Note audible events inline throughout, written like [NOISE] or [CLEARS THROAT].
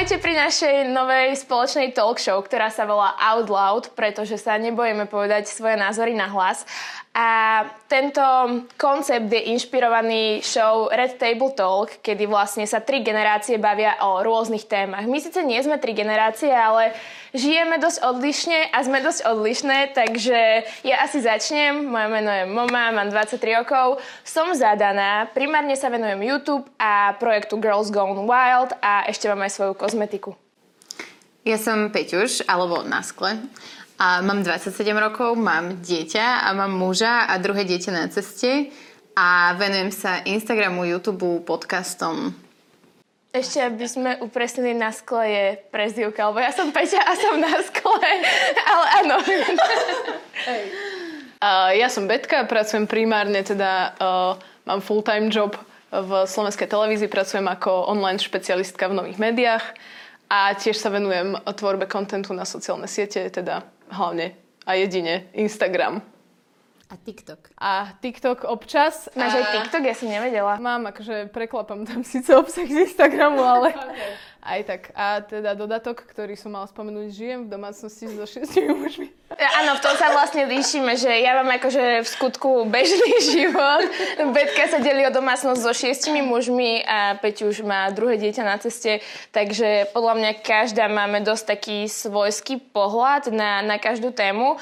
Ahojte pri našej novej spoločnej talk show, ktorá sa volá Out Loud, pretože sa nebojíme povedať svoje názory na hlas. A tento koncept je inšpirovaný show Red Table Talk, kedy vlastne sa tri generácie bavia o rôznych témach. My síce nie sme tri generácie, ale žijeme dosť odlišne a sme dosť odlišné, takže ja asi začnem. Moje meno je Moma, mám 23 rokov, som zadaná, primárne sa venujem YouTube a projektu Girls Gone Wild a ešte mám aj svoju kozmetiku. Ja som Peťuš, alebo Naskle. A mám 27 rokov, mám dieťa a mám muža a druhé dieťa na ceste a venujem sa Instagramu, YouTube, podcastom. Ešte, aby sme upresnili, na skle je prezivka, lebo ja som Peťa a som na skle, ale áno. Uh, ja som Betka, pracujem primárne, teda uh, mám full-time job v slovenskej televízii, pracujem ako online špecialistka v nových médiách a tiež sa venujem tvorbe kontentu na sociálne siete, teda hlavne a jedine Instagram. A TikTok. A TikTok občas. Máš aj TikTok? Ja som nevedela. Mám, akože preklapam tam síce obsah z Instagramu, ale [LAUGHS] okay. Aj tak. A teda dodatok, ktorý som mala spomenúť, žijem v domácnosti so šiestimi mužmi. Áno, v tom sa vlastne líšime, že ja mám akože v skutku bežný [LAUGHS] život. Betka sa delí o domácnosť so šiestimi mužmi a Peť už má druhé dieťa na ceste, takže podľa mňa každá máme dosť taký svojský pohľad na, na každú tému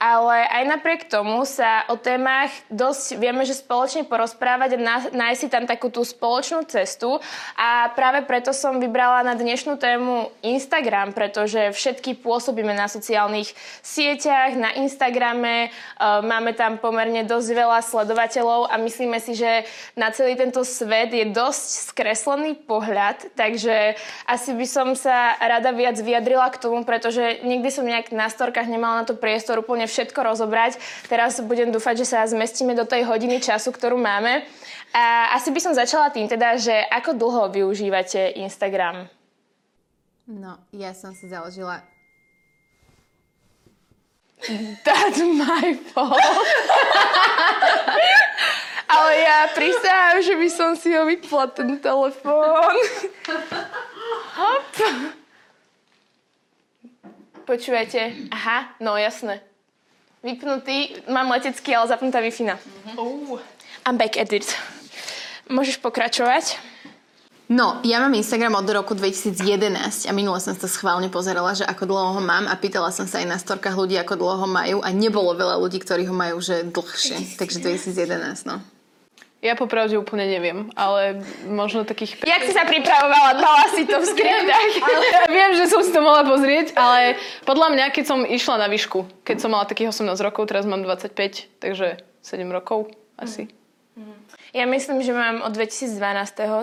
ale aj napriek tomu sa o témach dosť vieme, že spoločne porozprávať a nájsť si tam takú tú spoločnú cestu a práve preto som vybrala na dnešnú tému Instagram, pretože všetky pôsobíme na sociálnych sieťach, na Instagrame, e, máme tam pomerne dosť veľa sledovateľov a myslíme si, že na celý tento svet je dosť skreslený pohľad, takže asi by som sa rada viac vyjadrila k tomu, pretože nikdy som nejak na storkách nemala na to priestor úplne všetko rozobrať. Teraz budem dúfať, že sa zmestíme do tej hodiny času, ktorú máme. A asi by som začala tým teda, že ako dlho využívate Instagram? No, ja som si založila [LAUGHS] That's my fault. [LAUGHS] Ale ja prisahám, že by som si ho vypla, ten telefón. [LAUGHS] Hop. Počujete? Aha, no jasné. Vypnutý, mám letecký, ale zapnutá wi Mm-hmm. I'm back at it. Môžeš pokračovať? No, ja mám Instagram od roku 2011 a minule som sa schválne pozerala, že ako dlho ho mám a pýtala som sa aj na storkách ľudí, ako dlho ho majú a nebolo veľa ľudí, ktorí ho majú že dlhšie. Takže 2011, no. Ja popravde úplne neviem, ale možno takých... [LAUGHS] Jak si sa pripravovala? Dala si to v skriptách. [LAUGHS] ja viem, že som si to mala pozrieť, ale podľa mňa, keď som išla na výšku, keď som mala takých 18 rokov, teraz mám 25, takže 7 rokov asi. Ja myslím, že mám od 2012,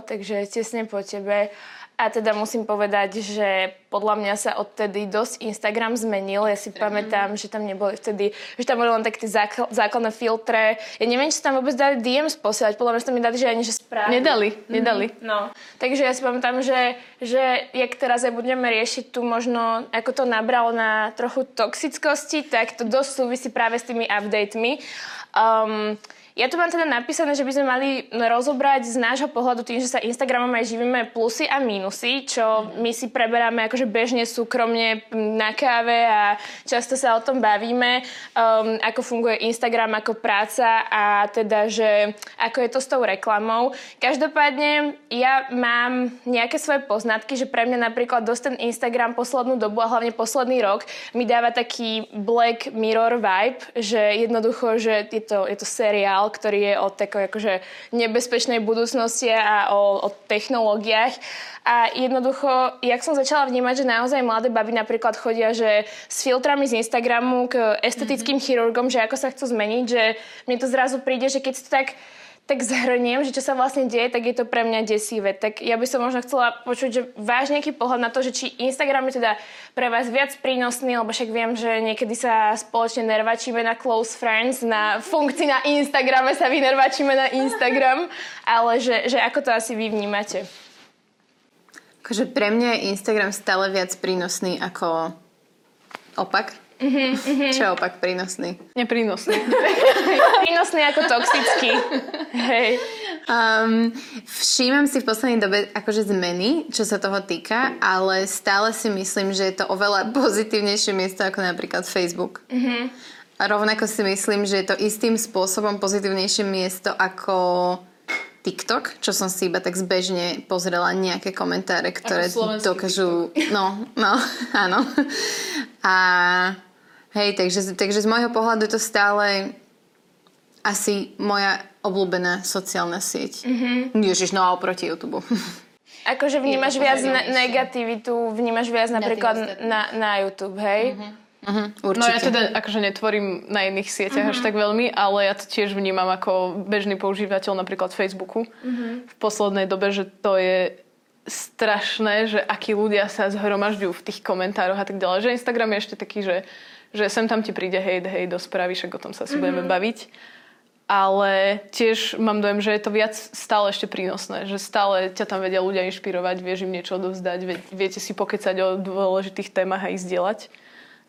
takže tesne po tebe. A teda musím povedať, že podľa mňa sa odtedy dosť Instagram zmenil. Ja si mm. pamätám, že tam neboli vtedy, že tam boli len také zákl- základné filtre. Ja neviem, či tam vôbec dali DMs posielať. Podľa mňa tam nedali, že ani že správy. Nedali, nedali. Mm-hmm. No. Takže ja si pamätám, že, že jak teraz aj budeme riešiť tu možno, ako to nabralo na trochu toxickosti, tak to dosť súvisí práve s tými updatemi. Um, ja tu mám teda napísané, že by sme mali rozobrať z nášho pohľadu tým, že sa Instagramom aj živíme plusy a minusy, čo my si preberáme akože bežne súkromne na káve a často sa o tom bavíme, um, ako funguje Instagram ako práca a teda, že ako je to s tou reklamou. Každopádne ja mám nejaké svoje poznatky, že pre mňa napríklad dosť ten Instagram poslednú dobu a hlavne posledný rok mi dáva taký Black Mirror vibe, že jednoducho, že je to, je to seriál, seriál, ktorý je o takoj akože nebezpečnej budúcnosti a o, o technológiách. A jednoducho, jak som začala vnímať, že naozaj mladé baby napríklad chodia, že s filtrami z Instagramu k estetickým mm-hmm. chirurgom, že ako sa chcú zmeniť, že mne to zrazu príde, že keď to tak tak zhrniem, že čo sa vlastne deje, tak je to pre mňa desivé. Tak ja by som možno chcela počuť, že váš nejaký pohľad na to, že či Instagram je teda pre vás viac prínosný, lebo však viem, že niekedy sa spoločne nervačíme na close friends, na funkcii na Instagrame sa vynervačíme na Instagram, ale že, že ako to asi vy vnímate? Akože pre mňa je Instagram stále viac prínosný ako opak Mm-hmm, Čo je opak prínosný? Neprínosný. [LAUGHS] prínosný ako toxický. Hej. Um, všímam si v poslednej dobe akože zmeny, čo sa toho týka, ale stále si myslím, že je to oveľa pozitívnejšie miesto ako napríklad Facebook. Mm-hmm. A rovnako si myslím, že je to istým spôsobom pozitívnejšie miesto ako TikTok, čo som si iba tak zbežne pozrela nejaké komentáre, ktoré dokážu... No, no, [LAUGHS] áno. A hej, takže, takže z môjho pohľadu je to stále asi moja obľúbená sociálna sieť. Mm-hmm. Ježiš, no a oproti YouTube. [LAUGHS] Akože vnímaš viac ne- negativitu, vnímaš viac napríklad na, na YouTube, hej? Mm-hmm. Uh-huh, určite. No ja teda akože netvorím na iných sieťach uh-huh. až tak veľmi, ale ja to tiež vnímam ako bežný používateľ napríklad Facebooku uh-huh. v poslednej dobe, že to je strašné, že akí ľudia sa zhromažďujú v tých komentároch a tak ďalej. Že Instagram je ešte taký, že, že sem tam ti príde hej, hej, do správy, však o tom sa si uh-huh. budeme baviť ale tiež mám dojem, že je to viac stále ešte prínosné, že stále ťa tam vedia ľudia inšpirovať, vieš im niečo odovzdať, viete si pokecať o dôležitých témach a ich zdieľať.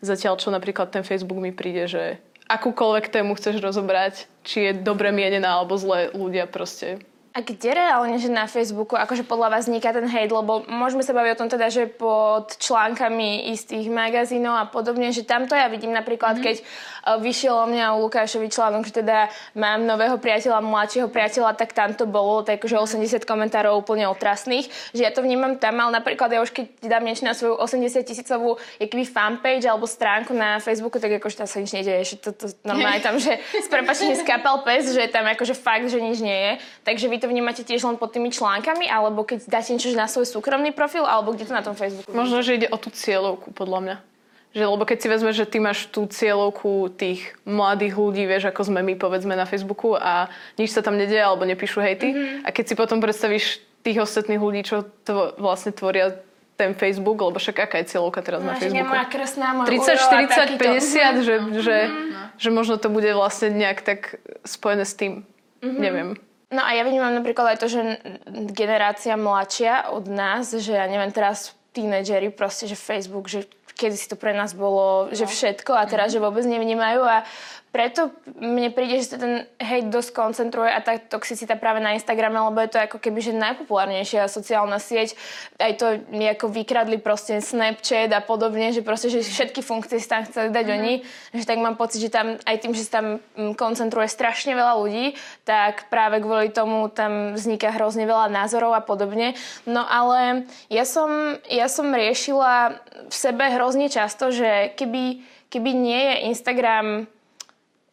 Zatiaľ, čo napríklad ten Facebook mi príde, že akúkoľvek tému chceš rozobrať, či je dobre mienená alebo zle, ľudia proste a kde reálne, že na Facebooku, akože podľa vás vzniká ten hate, lebo môžeme sa baviť o tom teda, že pod článkami istých magazínov a podobne, že tamto ja vidím napríklad, mm-hmm. keď vyšiel o mňa u Lukášovi článok, že teda mám nového priateľa, mladšieho priateľa, tak tam to bolo, tak že 80 komentárov úplne otrasných, že ja to vnímam tam, ale napríklad ja už keď dám niečo na svoju 80 tisícovú jakby fanpage alebo stránku na Facebooku, tak akože tam sa nič nedieje, že to, to normálne tam, že s prepačením skapal pes, že tam akože fakt, že nič nie je. Takže vy to vnímate tiež len pod tými článkami, alebo keď dáte niečo na svoj súkromný profil, alebo kde to na tom Facebooku? Možno, že ide o tú cieľovku, podľa mňa. Že, lebo keď si vezmeš, že ty máš tú cieľovku tých mladých ľudí, vieš, ako sme my, povedzme, na Facebooku a nič sa tam nedieje, alebo nepíšu hejty. Mm-hmm. A keď si potom predstavíš tých ostatných ľudí, čo to vlastne tvoria ten Facebook, lebo však aká je cieľovka teraz no, na Facebooku? Moja krsná, môj 30, 40, 50, že, mm-hmm. že, mm-hmm. že možno to bude vlastne nejak tak spojené s tým. Mm-hmm. Neviem. No a ja vnímam napríklad aj to, že generácia mladšia od nás, že ja neviem teraz tínedžeri proste, že Facebook, že kedy si to pre nás bolo, že no. všetko a teraz, že vôbec nevnímajú a preto mne príde, že sa ten hate dosť koncentruje a tá toxicita práve na Instagrame, lebo je to ako keby že najpopulárnejšia sociálna sieť. Aj to nejako vykradli proste Snapchat a podobne, že proste, že všetky funkcie si tam chceli dať mm-hmm. oni. Že tak mám pocit, že tam aj tým, že sa tam mm, koncentruje strašne veľa ľudí, tak práve kvôli tomu tam vzniká hrozne veľa názorov a podobne. No ale ja som, ja som riešila v sebe hrozne často, že keby, keby nie je Instagram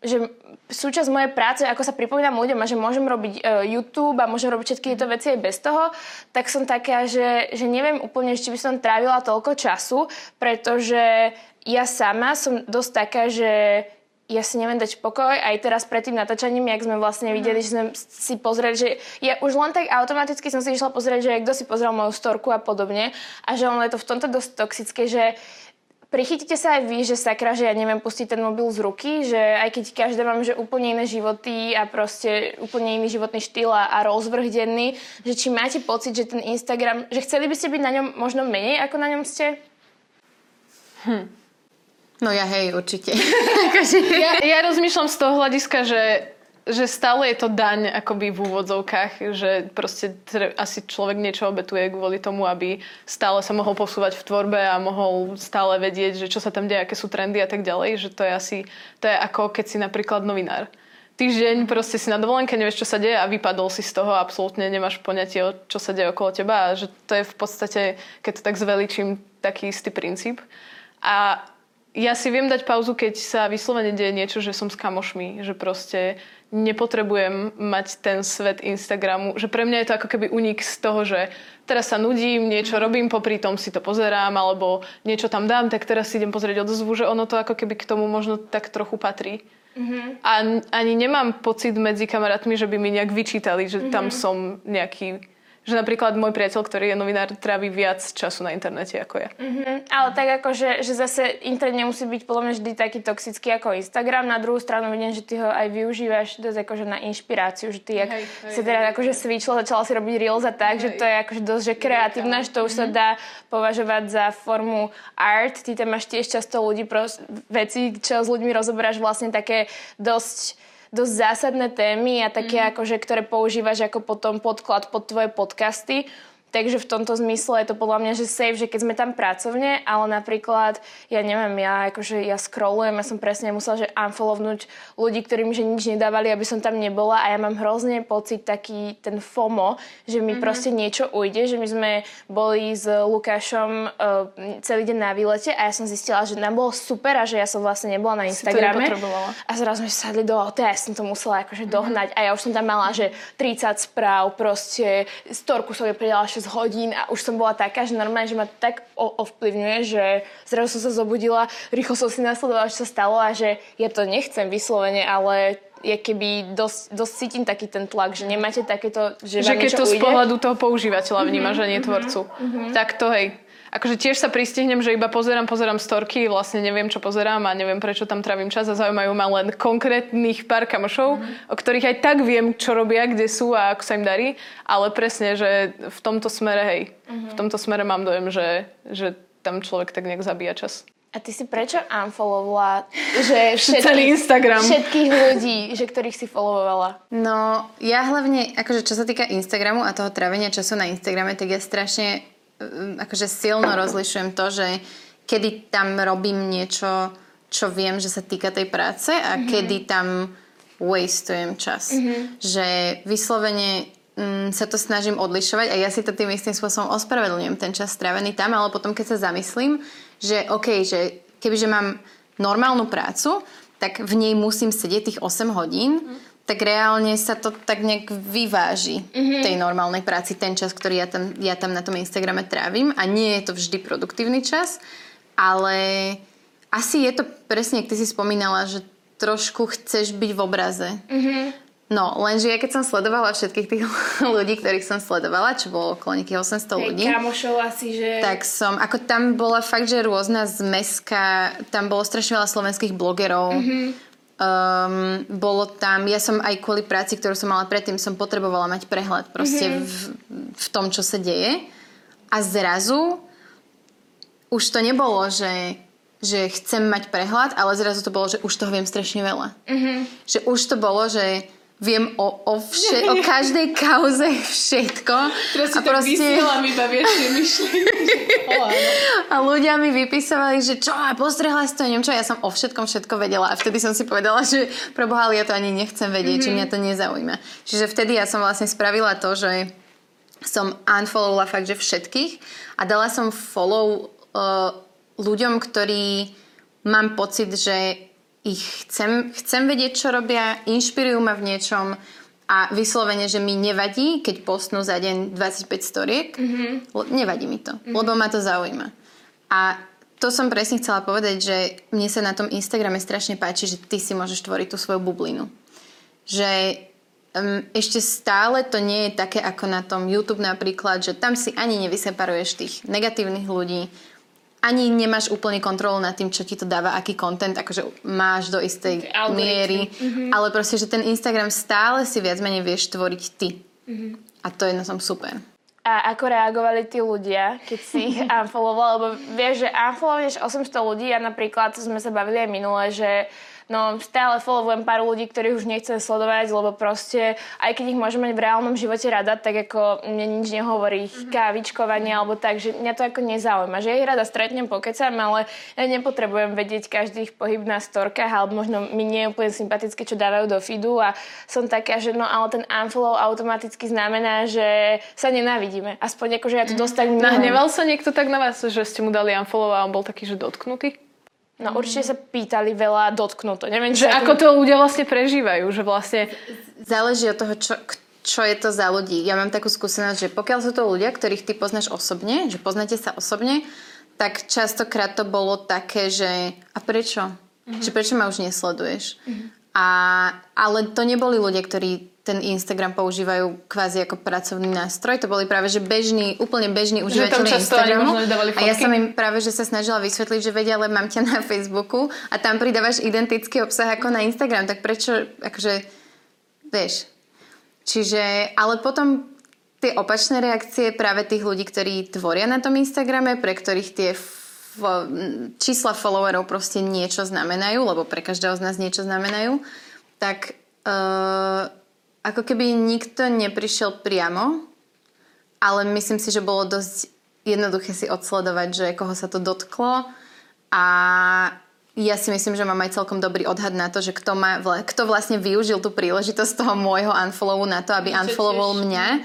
že súčasť mojej práce, ako sa pripomínam ľuďom a že môžem robiť uh, YouTube a môžem robiť všetky tieto veci aj bez toho, tak som taká, že, že neviem úplne, či by som trávila toľko času, pretože ja sama som dosť taká, že ja si neviem dať pokoj. Aj teraz pred tým natáčaním, jak sme vlastne videli, že sme si pozreli, že ja už len tak automaticky som si išla pozrieť, že kto si pozrel moju storku a podobne. A že ono je to v tomto dosť toxické, že Prichytíte sa aj vy, že sakra, že ja neviem pustiť ten mobil z ruky, že aj keď každé mám že úplne iné životy a proste úplne iný životný štýl a, a rozvrh denný, že či máte pocit, že ten Instagram, že chceli by ste byť na ňom možno menej, ako na ňom ste? Hm. No ja hej, určite. [LAUGHS] ja, ja rozmýšľam z toho hľadiska, že že stále je to daň akoby v úvodzovkách, že proste asi človek niečo obetuje kvôli tomu, aby stále sa mohol posúvať v tvorbe a mohol stále vedieť, že čo sa tam deje, aké sú trendy a tak ďalej, že to je asi, to je ako keď si napríklad novinár. Týždeň proste si na dovolenke, nevieš, čo sa deje a vypadol si z toho absolútne nemáš poňatie, čo sa deje okolo teba a že to je v podstate, keď to tak zveličím, taký istý princíp. A ja si viem dať pauzu, keď sa vyslovene deje niečo, že som s kamošmi, že proste nepotrebujem mať ten svet Instagramu, že pre mňa je to ako keby unik z toho, že teraz sa nudím, niečo robím, popri tom si to pozerám, alebo niečo tam dám, tak teraz si idem pozrieť odozvu, že ono to ako keby k tomu možno tak trochu patrí. Mm-hmm. A ani nemám pocit medzi kamarátmi, že by mi nejak vyčítali, že mm-hmm. tam som nejaký že napríklad môj priateľ, ktorý je novinár, trávi viac času na internete ako ja. Mm-hmm. Ale tak ako, že, že zase internet nemusí byť podľa mňa vždy taký toxický ako Instagram. Na druhú stranu vidím, že ty ho aj využívaš dosť akože na inšpiráciu, že ty jak hej, hej, sa teda hej, akože switchla, začala si robiť reels a tak, hej. že to je akože dosť že kreatívne, že to už mm-hmm. sa dá považovať za formu art. Ty tam máš tiež často ľudí, pros- veci, čo s ľuďmi rozoberáš vlastne také dosť dosť zásadné témy a také mm. akože, ktoré používaš ako potom podklad pod tvoje podcasty. Takže v tomto zmysle je to podľa mňa, že safe, že keď sme tam pracovne, ale napríklad, ja neviem, ja akože ja scrollujem, ja som presne musela, že unfollownúť ľudí, ktorým že nič nedávali, aby som tam nebola a ja mám hrozne pocit taký ten FOMO, že mi mm-hmm. proste niečo ujde, že my sme boli s Lukášom uh, celý deň na výlete a ja som zistila, že nám bolo super a že ja som vlastne nebola na Instagrame. A zrazu sme sadli do auta ja som to musela akože dohnať a ja už som tam mala, že 30 správ, proste storku som pridala 6 hodín a už som bola taká, že normálne, že ma tak ovplyvňuje, že zrazu som sa zobudila, rýchlo som si nasledovala, čo sa stalo a že ja to nechcem vyslovene, ale je keby dosť, dosť cítim taký ten tlak, že nemáte takéto, že, že vám keď to ujde. z pohľadu toho používateľa vnímaš Mhm, a nie tvorcu. Tak to hej. Akože tiež sa pristihnem, že iba pozerám, pozerám storky, vlastne neviem, čo pozerám a neviem, prečo tam trávim čas a zaujímajú ma len konkrétnych pár kamošov, Mhm. o ktorých aj tak viem, čo robia, kde sú a ako sa im darí, ale presne, že v tomto smere, hej, Mhm. v tomto smere mám dojem, že, že tam človek tak nejak zabíja čas. A ty si prečo unfollowovala, že [LAUGHS] všetkých, Celý Instagram. všetkých ľudí, že ktorých si followovala? No, ja hlavne, akože čo sa týka Instagramu a toho trávenia času na Instagrame, tak ja strašne akože silno rozlišujem to, že kedy tam robím niečo, čo viem, že sa týka tej práce a mm-hmm. kedy tam wasteujem čas. Mm-hmm. Že vyslovene mm, sa to snažím odlišovať a ja si to tým istým spôsobom ospravedlňujem ten čas strávený tam, ale potom keď sa zamyslím, že OK, že kebyže mám normálnu prácu, tak v nej musím sedieť tých 8 hodín, mm. Tak reálne sa to tak nejak vyváži mm-hmm. tej normálnej práci, ten čas, ktorý ja tam, ja tam na tom Instagrame trávim a nie je to vždy produktívny čas, ale asi je to presne, ak ty si spomínala, že trošku chceš byť v obraze. Mm-hmm. No, lenže ja keď som sledovala všetkých tých [LAUGHS] ľudí, ktorých som sledovala, čo bolo okolo nejakých 800 ľudí, kamošov asi, že... tak som, ako tam bola fakt, že rôzna zmeska, tam bolo strašne veľa slovenských blogerov. Mm-hmm. Um, bolo tam, ja som aj kvôli práci, ktorú som mala predtým, som potrebovala mať prehľad proste mm-hmm. v, v tom, čo sa deje. A zrazu už to nebolo, že, že chcem mať prehľad, ale zrazu to bolo, že už toho viem strašne veľa. Mm-hmm. Že už to bolo, že viem o, o, vše, o každej kauze všetko. Teraz si tak vysielam iba, vieš, tie myšlienky. [LAUGHS] A ľudia mi vypisovali, že čo, a postrehla si to, neviem čo, ja som o všetkom všetko vedela a vtedy som si povedala, že ale ja to ani nechcem vedieť, mm-hmm. či mňa to nezaujíma. Čiže vtedy ja som vlastne spravila to, že som unfollowovala fakt, že všetkých a dala som follow uh, ľuďom, ktorí mám pocit, že ich chcem, chcem vedieť, čo robia, inšpirujú ma v niečom a vyslovene, že mi nevadí, keď postnú za deň 25 storiek. Mm-hmm. Nevadí mi to, mm-hmm. lebo ma to zaujíma. A to som presne chcela povedať, že mne sa na tom Instagrame strašne páči, že ty si môžeš tvoriť tú svoju bublinu. Že um, ešte stále to nie je také ako na tom YouTube napríklad, že tam si ani nevyseparuješ tých negatívnych ľudí, ani nemáš úplne kontrolu nad tým, čo ti to dáva, aký content, akože máš do istej Algoritmy. miery, mm-hmm. ale proste, že ten Instagram stále si viac menej vieš tvoriť ty. Mm-hmm. A to je na tom super. A ako reagovali tí ľudia, keď si ich [LAUGHS] unfollowoval? Lebo vieš, že unfollowuješ 800 ľudí a napríklad, to sme sa bavili aj minule, že no stále followujem pár ľudí, ktorých už nechcem sledovať, lebo proste, aj keď ich môžem mať v reálnom živote rada, tak ako mne nič nehovorí ich kávičkovanie alebo tak, že mňa to ako nezaujíma. Že ja ich rada stretnem, pokecam, ale ja nepotrebujem vedieť každý ich pohyb na storkách, alebo možno mi nie je úplne sympatické, čo dávajú do feedu a som taká, že no ale ten unfollow automaticky znamená, že sa nenávidíme. Aspoň akože ja to dosť tak vnímam. Nahneval sa niekto tak na vás, že ste mu dali unfollow a on bol taký, že dotknutý? No určite sa pýtali veľa dotknuto. Neviem, Že ako to ľudia vlastne prežívajú, že vlastne... Záleží od toho, čo, čo je to za ľudí. Ja mám takú skúsenosť, že pokiaľ sú to ľudia, ktorých ty poznáš osobne, že poznáte sa osobne, tak častokrát to bolo také, že a prečo? Mm-hmm. Že prečo ma už nesleduješ? Mm-hmm. A, ale to neboli ľudia, ktorí ten Instagram používajú kvázi ako pracovný nástroj. To boli práve, že bežní, úplne bežní užívateľi Instagramu. A ja som im práve, že sa snažila vysvetliť, že vedia, ale mám ťa na Facebooku a tam pridávaš identický obsah ako na Instagram, tak prečo, akože, vieš. Čiže, ale potom tie opačné reakcie práve tých ľudí, ktorí tvoria na tom Instagrame, pre ktorých tie f- čísla followerov proste niečo znamenajú, lebo pre každého z nás niečo znamenajú, tak Uh, ako keby nikto neprišiel priamo, ale myslím si, že bolo dosť jednoduché si odsledovať, že koho sa to dotklo a ja si myslím, že mám aj celkom dobrý odhad na to, že kto, má, kto vlastne využil tú príležitosť toho môjho unfollowu na to, aby unfollowoval mňa.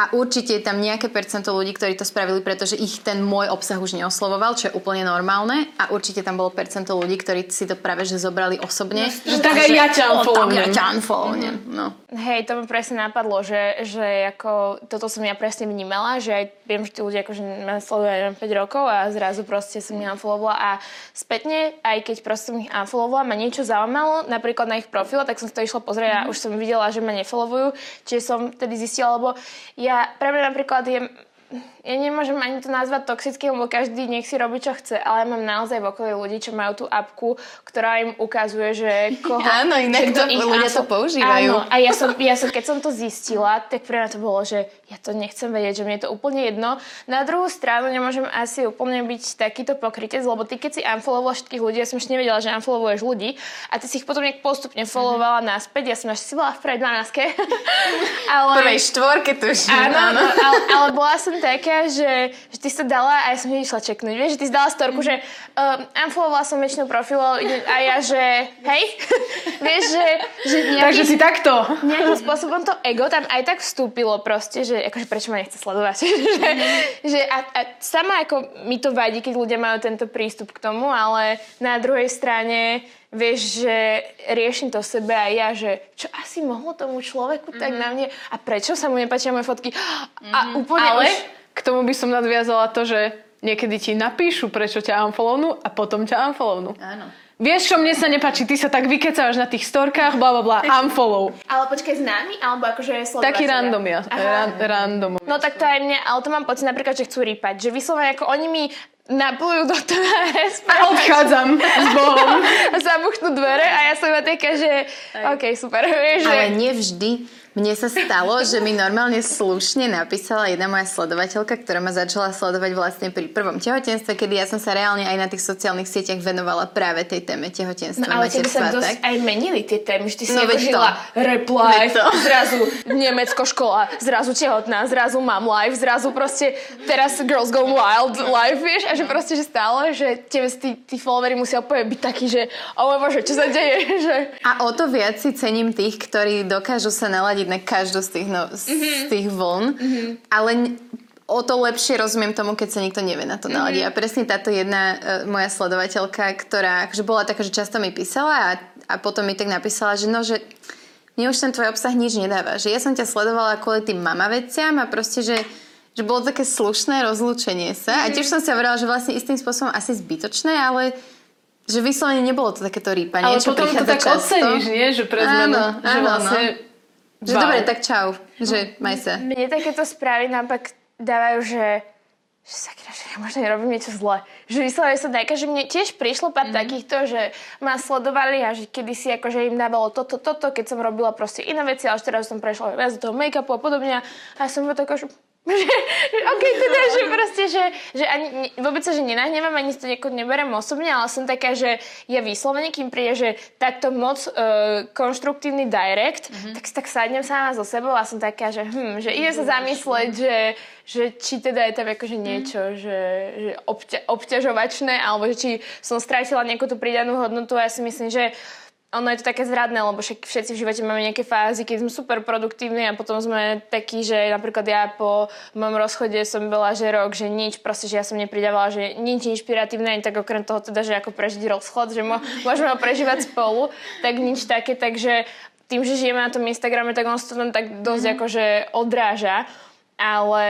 A určite je tam nejaké percento ľudí, ktorí to spravili, pretože ich ten môj obsah už neoslovoval, čo je úplne normálne. A určite tam bolo percento ľudí, ktorí si to práve že zobrali osobne. Že tak aj ja ťa O, tak unfollowujem. ja ťa unfollowujem. No. Hej, to mi presne napadlo, že, že ako, toto som ja presne vnímala, že aj viem, že tí ľudia akože ma sledujú aj neviem, 5 rokov a zrazu proste som ich unfollowovala a spätne, aj keď proste som ich unfollowovala, ma niečo zaujímalo, napríklad na ich profil, tak som si to išla pozrieť a už som videla, že ma nefollowujú, čiže som tedy zistila, lebo ja, pre mňa napríklad je ja nemôžem ani to nazvať toxickým, lebo každý nech si robí, čo chce, ale mám naozaj v okolí ľudí, čo majú tú apku, ktorá im ukazuje, že koho... [LAUGHS] Áno, inak to ich ľudia to používajú. Áno, a ja som, ja som, keď som to zistila, tak pre mňa to bolo, že ja to nechcem vedieť, že mne je to úplne jedno. Na druhú stranu nemôžem asi úplne byť takýto pokrytec, lebo ty keď si unfollowovala všetkých ľudí, ja som ešte nevedela, že unfollowuješ ľudí a ty si ich potom nejak postupne followovala naspäť, ja som až si bola v prvej 12 [LAUGHS] ale... Prvej štvorke tuším. Áno, áno. Ale, ale bola som taká, že, že ty to dala a ja som nešla čeknúť. Vieš, že ty si dala storku, že um, unfollowovala som väčšinou profilov a ja, že hej, [LAUGHS] vieš, že, že nejaký, Takže si takto. nejakým spôsobom to ego tam aj tak vstúpilo proste, že akože prečo ma nechce sledovať. [LAUGHS] že, že a, a sama ako mi to vadí, keď ľudia majú tento prístup k tomu, ale na druhej strane vieš, že riešim to sebe aj ja, že čo asi mohlo tomu človeku tak na mne a prečo sa mu nepáčia moje fotky a úplne Ale už... k tomu by som nadviazala to, že niekedy ti napíšu, prečo ťa unfollownú a potom ťa unfollownú. Áno. Vieš, čo mne sa nepáči? Ty sa tak vykecávaš na tých storkách, bla bla bla, [LAUGHS] unfollow. Ale počkaj, známy? Alebo akože sledovateľia? Taký random ja. Ran, random. No tak to aj mne, ale to mám pocit napríklad, že chcú rýpať. Že vyslovene ako oni mi naplujú do tváre [LAUGHS] A odchádzam s Bohom. a [LAUGHS] zabuchnú dvere a ja som iba taká, že OK, super. Vieš. Ale nevždy. Mne sa stalo, že mi normálne slušne napísala jedna moja sledovateľka, ktorá ma začala sledovať vlastne pri prvom tehotenstve, kedy ja som sa reálne aj na tých sociálnych sieťach venovala práve tej téme tehotenstva, No ale tebe sa dosť aj menili tie témy, že ty si No, žila reply, zrazu Nemecko škola, zrazu tehotná, zrazu mám live, zrazu proste teraz Girls Gone Wild live, vieš, a že proste, že stále, že tebe tí, tí followery musia úplne byť takí, že o môj bože, čo sa deje, [LAUGHS] že... A o to viac si cením tých, ktorí dokážu sa naladiť na každú z tých, no, z Mhm. tých vln, ale n- o to lepšie rozumiem tomu, keď sa niekto nevie na to Mhm. naladiť. A presne táto jedna uh, moja sledovateľka, ktorá akože bola taká, že často mi písala a, a potom mi tak napísala, že no, že mne už ten tvoj obsah nič nedáva. Že ja som ťa sledovala kvôli tým mama veciam a proste, že že bolo také slušné rozlúčenie sa. A tiež som si hovorila, že vlastne istým spôsobom asi zbytočné, ale že vyslovene nebolo to takéto rýpanie, Ale potom to tak často. oceníš, nie? Že pre zmenu. Áno, že áno, vlastne... Že Wow. dobre, tak čau. Že maj sa. Mne takéto správy naopak dávajú, že že sakra, že ja možno nerobím niečo zle. Že vyslovene som taká, že mne tiež prišlo pár mm. takýchto, že ma sledovali a že kedysi akože im dávalo toto, toto, keď som robila proste iné veci, ale už teraz som prešla viac do toho make-upu a podobne a som bola taká, že OK, teda, že proste, že, že ani, vôbec sa, že nenahnevam, ani to nejako neberem osobne, ale som taká, že ja vyslovene, kým príde, že takto moc uh, konštruktívny direct, mm-hmm. tak si tak sadnem sama so sebou a som taká, že hm, že ide sa zamysleť, že, že či teda je tam akože niečo, že, že obťa, obťažovačné, alebo že či som strátila nejakú tú pridanú hodnotu a ja si myslím, že ono je to také zradné, lebo však všetci v živote máme nejaké fázy, keď sme super produktívni a potom sme takí, že napríklad ja po mojom rozchode som bola, že rok, že nič, proste, že ja som nepridávala, že nič inšpiratívne, ani tak okrem toho teda, že ako prežiť rozchod, že [LAUGHS] môžeme ho prežívať spolu, tak nič také, takže tým, že žijeme na tom Instagrame, tak on sa to tam tak dosť mm-hmm. akože odráža ale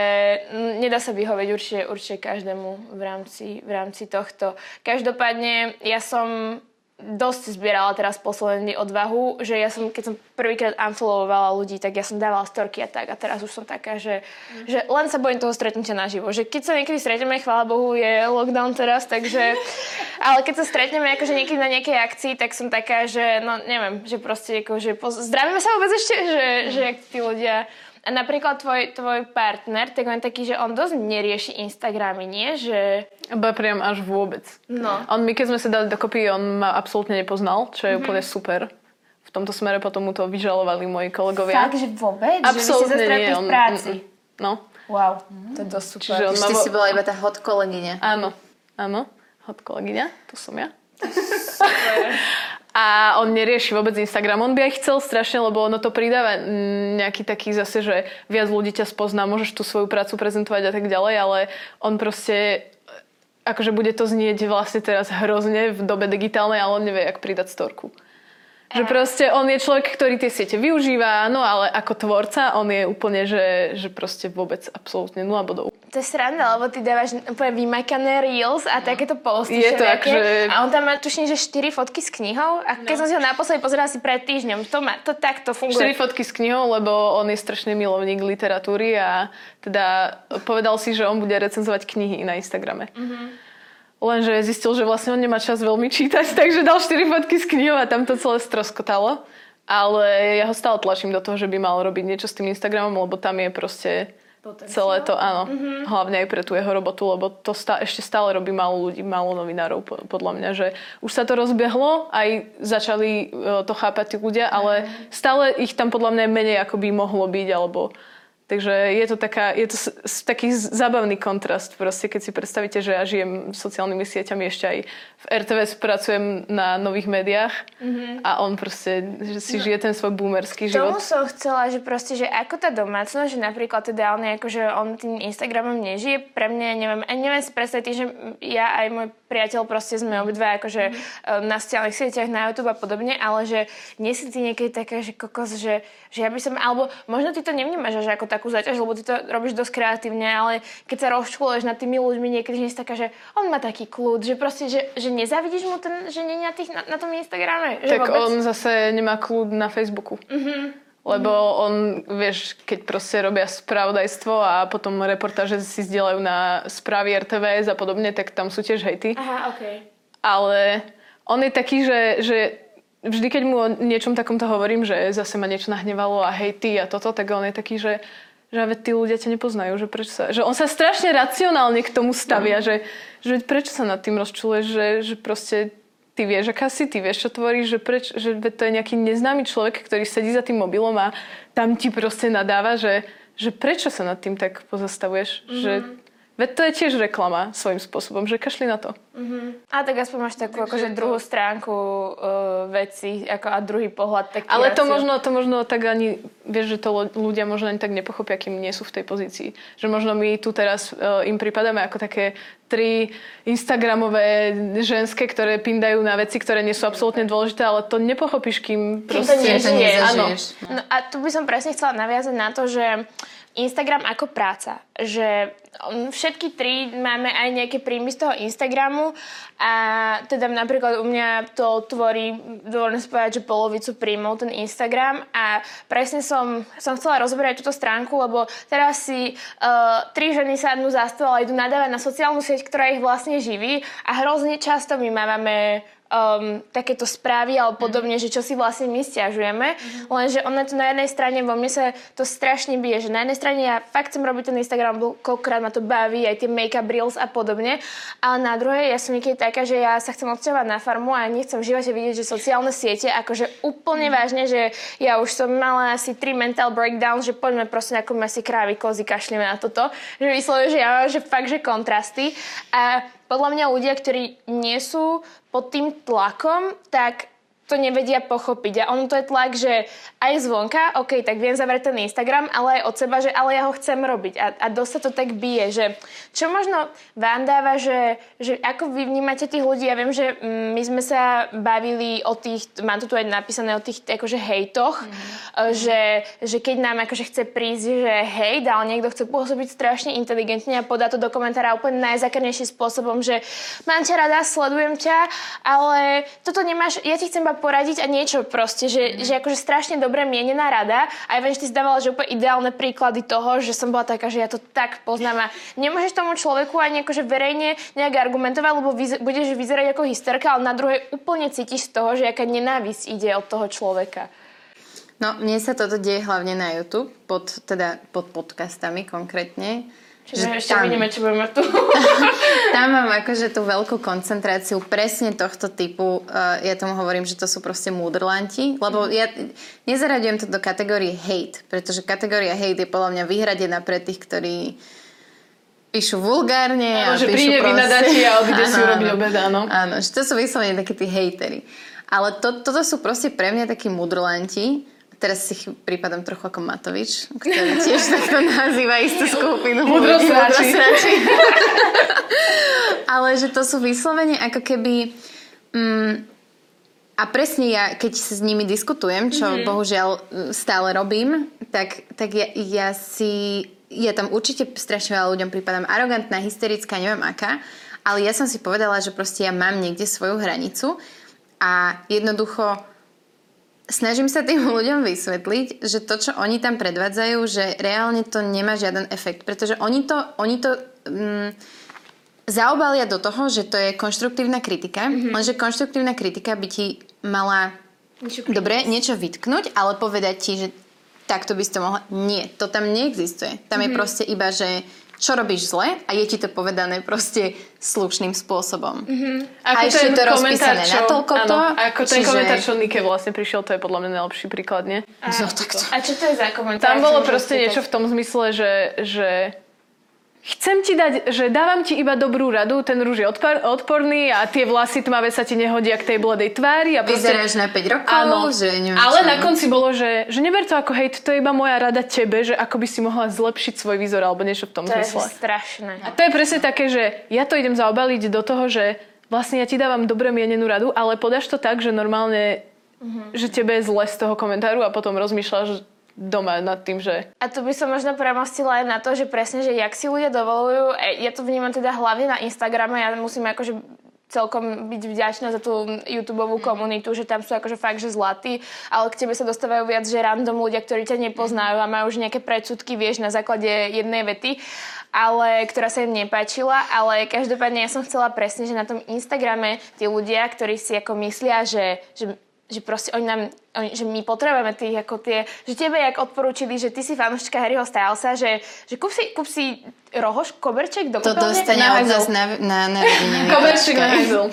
nedá sa vyhovieť určite, určite každému v rámci, v rámci tohto. Každopádne ja som dosť zbierala teraz posledný odvahu, že ja som, keď som prvýkrát unfollowovala ľudí, tak ja som dávala storky a tak a teraz už som taká, že, mm. že len sa bojím toho stretnutia naživo. Že keď sa niekedy stretneme, chvála Bohu, je lockdown teraz, takže... [LAUGHS] Ale keď sa stretneme akože niekedy na nejakej akcii, tak som taká, že no neviem, že proste akože poz... zdravíme sa vôbec ešte, že, mm. že jak tí ľudia... A napríklad tvoj, tvoj partner, tak on je taký, že on dosť nerieši Instagramy, nie? Že... Ba priam až vôbec. No. On my, keď sme sa dali dokopy, on ma absolútne nepoznal, čo je mm-hmm. úplne super v v tomto smere potom mu to vyžalovali moji kolegovia. Fakt, že vôbec? Absolútne že nie. v On, práci? mm, mm. No, Wow, to je dosť super. Čiže on vo- si bola iba tá hot kolegyňa. áno, áno, hot kolegyňa, to som ja. [LAUGHS] A on nerieši vôbec Instagram. On by aj chcel strašne, lebo ono to pridáva mm, nejaký taký zase, že viac ľudí ťa spozná, môžeš tú svoju prácu prezentovať a tak ďalej, ale on proste akože bude to znieť vlastne teraz hrozne v dobe digitálnej, ale on nevie, jak pridať storku. Že proste on je človek, ktorý tie siete využíva, no ale ako tvorca on je úplne, že, že proste vôbec absolútne nula bodov. To je sranda, lebo ty dávaš úplne vymakané reels a takéto posty Je to všelijaké. akože- A on tam má tuším, že 4 fotky s knihou a keď som si ho naposledy pozerala si pred týždňom, to, má, to takto funguje. fotky s knihou, lebo on je strašný milovník literatúry a teda povedal si, že on bude recenzovať knihy na Instagrame. Lenže zistil, že vlastne on nemá čas veľmi čítať, [LAUGHS] takže dal 4 fotky s knihou a tam to celé stroskotalo. Ale ja ho stále tlačím do toho, že by mal robiť niečo s tým Instagramom, lebo tam je proste celé to, áno. Hlavne aj pre tú jeho robotu, lebo to stá, ešte stále robí málo ľudí, málo novinárov, po- podľa mňa, že už sa to rozbehlo, aj začali e, to chápať tí ľudia, ale stále ich tam podľa mňa menej, ako by mohlo byť, alebo Takže je to, taká, je to taký zábavný kontrast. Proste, keď si predstavíte, že ja žijem sociálnymi sieťami, ešte aj v RTVS pracujem na nových médiách mm-hmm. a on proste že si no, žije ten svoj boomerský život. Tomu som chcela, že proste, že ako tá domácnosť, že napríklad teda on, akože on tým Instagramom nežije, pre mňa neviem, a neviem si predstaviť, že ja aj môj priateľ proste sme obidva akože mm. na sociálnych sieťach, na YouTube a podobne, ale že nie si ty niekedy taká, že kokos, že, že ja by som, alebo možno ty to nevnímaš že ako takú zaťaž, lebo ty to robíš dosť kreatívne, ale keď sa rozčuluješ nad tými ľuďmi, niekedy že si taká, že on má taký kľud, že proste, že, že nezavidíš mu ten, že nie na, tých, na, na tom Instagrame. Že Tak vôbec... on zase nemá kľud na Facebooku. Mm-hmm. Lebo on, vieš, keď proste robia spravodajstvo a potom reportáže si zdieľajú na správy RTVS a podobne, tak tam sú tiež hejty. Aha, okej. Ale on je taký, že, že vždy, keď mu o niečom takomto hovorím, že zase ma niečo nahnevalo a hejty a toto, tak on je taký, že že veď tí ľudia ťa nepoznajú, že prečo sa, že on sa strašne racionálne k tomu stavia, Mhm. že, že veď prečo sa nad tým rozčuluješ, že, že proste ty vieš, aká si, ty vieš, čo tvoríš, že, preč, že veď to je nejaký neznámy človek, ktorý sedí za tým mobilom a tam ti proste nadáva, že, že prečo sa nad tým tak pozastavuješ, Mhm. že veď to je tiež reklama svojím spôsobom, že kašli na to. A tak aspoň máš takú akože druhú stránku uh, veci ako, a druhý pohľad. Taký Ale to možno, to možno tak ani, vieš, že to ľudia možno ani tak nepochopia, kým nie sú v tej pozícii. Že možno my tu teraz uh, im pripadáme ako také tri Instagramové ženské, ktoré pindajú na veci, ktoré nie sú absolútne dôležité, ale to nepochopíš, kým Kým to proste... nežiješ. to Áno. nezažiješ. No a tu by som presne chcela naviazať na to, že Instagram ako práca, že um, všetky tri máme aj nejaké príjmy z toho Instagramu a teda napríklad u mňa to tvorí, dovolím povedať, že polovicu príjmov ten Instagram a presne som, som chcela rozoberať túto stránku, lebo teraz si uh, tri ženy sadnú za stôl a idú nadávať na sociálnu sieť, ktorá ich vlastne živí a hrozne často my máme um, takéto správy alebo podobne, že čo si vlastne my stiažujeme. Lenže ono to na jednej strane, vo mne sa to strašne bije, že na jednej strane ja fakt chcem robiť ten Instagram, koľkokrát ma to baví, aj tie make-up reels a podobne, ale na druhej ja som niekedy taká, že ja sa chcem odsťahovať na farmu a nechcem v živote vidieť, že sociálne siete, akože úplne vážne, že ja už som mala asi tri mental breakdowns, že poďme proste ako si krávy, kozy, kašlíme na toto. Že vyslovene, že ja mám, že fakt, že kontrasty. A podľa mňa ľudia, ktorí nie sú pod tým tlakom, tak to nevedia pochopiť. A ono to je tlak, že aj zvonka, OK, tak viem zavrieť ten Instagram, ale aj od seba, že ale ja ho chcem robiť. A, a dosť sa to tak bije, že čo možno vám dáva, že, že ako vy vnímate tých ľudí, ja viem, že mm, my sme sa bavili o tých, mám to tu aj napísané, o tých akože hejtoch, mm. že, že keď nám akože chce prísť, že hej, ale niekto chce pôsobiť strašne inteligentne a podá to do komentára úplne najzakrnejším spôsobom, že mám ťa rada, sledujem ťa, ale toto nemáš, ja ti chcem iba poradiť a niečo proste, že, mm. že akože strašne dobre mienená rada a ja viem, že ty si dávala, že úplne ideálne príklady toho, že som bola taká, že ja to tak poznám a nemôžeš tomu človeku ani akože verejne nejak argumentovať, lebo vyz- budeš vyzerať ako hysterka, ale na druhej úplne cítiš z toho, že aká nenávisť ide od toho človeka. No, mne sa toto deje hlavne na YouTube, pod, teda pod podcastami konkrétne. Čiže že ešte tam- vidíme, čo budeme tu. [LAUGHS] Tam mám akože tú veľkú koncentráciu presne tohto typu. Uh, ja tomu hovorím, že to sú proste múdrlanti, lebo ja nezaraďujem to do kategórie hate, pretože kategória hate je podľa mňa vyhradená pre tých, ktorí píšu vulgárne a Áno, že píšu príde proste... vynadatie [LAUGHS] a odíde si urobiť obed, áno. Áno, že to sú vyslovene takí tí hejteri. Ale to, toto sú proste pre mňa takí mudrlanti. Teraz si prípadom trochu ako Matovič, ktorý tiež [LAUGHS] takto nazýva istú skupinu. Mudrosráči. [LAUGHS] Ale že to sú vyslovene ako keby... Mm, a presne ja, keď s nimi diskutujem, čo mm-hmm. bohužiaľ e, stále robím, tak, tak ja, ja si... Ja tam určite strašne veľa ľuďom prípadám arogantná, hysterická, neviem aká, ale ja som si povedala, že proste ja mám niekde svoju hranicu a jednoducho snažím sa tým [LAUGHS] ľuďom vysvetliť, že to, čo oni tam predvádzajú, že reálne to nemá žiaden efekt, pretože oni to, oni to mm, zaobalia do toho, že to je konštruktívna kritika, mm-hmm. lenže konštruktívna kritika by ti mala Niečo dobre niečo vytknúť, ale povedať ti, že takto by si to mohla... Nie, to tam neexistuje. Tam mm-hmm. je proste iba, že čo robíš zle a je ti to povedané proste slušným spôsobom. Mm-hmm. Ako a ešte ten to rozpísané čo- natoľko to, áno, ako ten čiže- komentár, čo Nike vlastne prišiel, to je podľa mňa najlepší príklad, nie? A, No, tak to- a čo to je za komentár? Tam bolo proste niečo v tom zmysle, že, že chcem ti dať, že dávam ti iba dobrú radu, ten rúž je odpor, odporný a tie vlasy tmavé sa ti nehodia k tej bledej tvári. A proste, Vyzeráš na 5 rokov, Áno, že neviem ale čo. na konci bolo, že, že neber to ako hejt, to je iba moja rada tebe, že ako by si mohla zlepšiť svoj výzor alebo niečo v tom To je zmysle. strašné. A to je presne také, že ja to idem zaobaliť do toho, že vlastne ja ti dávam dobre mienenú radu, ale podáš to tak, že normálne, že tebe je zle z toho komentáru a potom rozmýšľaš doma nad tým, že A tu by som možno premostila aj na to, že presne, že jak si ľudia dovolujú, e, ja to vnímam teda hlavne na Instagrame, ja musím akože celkom byť vďačná za tú youtube komunitu, že tam sú akože fakt, že zlatí, ale k tebe sa dostávajú viac, že random ľudia, ktorí ťa nepoznajú a majú už nejaké predsudky, vieš, na základe jednej vety ale ktorá sa im nepáčila, ale každopádne ja som chcela presne, že na tom Instagrame tí ľudia, ktorí si ako myslia, že, že že proste oni nám, oni, že my potrebujeme tých ako tie, že tebe jak odporúčili, že ty si fanúška Harryho Stylesa, že, že kúp si, kúp si rohoš, koberček do To dostane od nás na, na, na [LAUGHS] koberček na hajzel.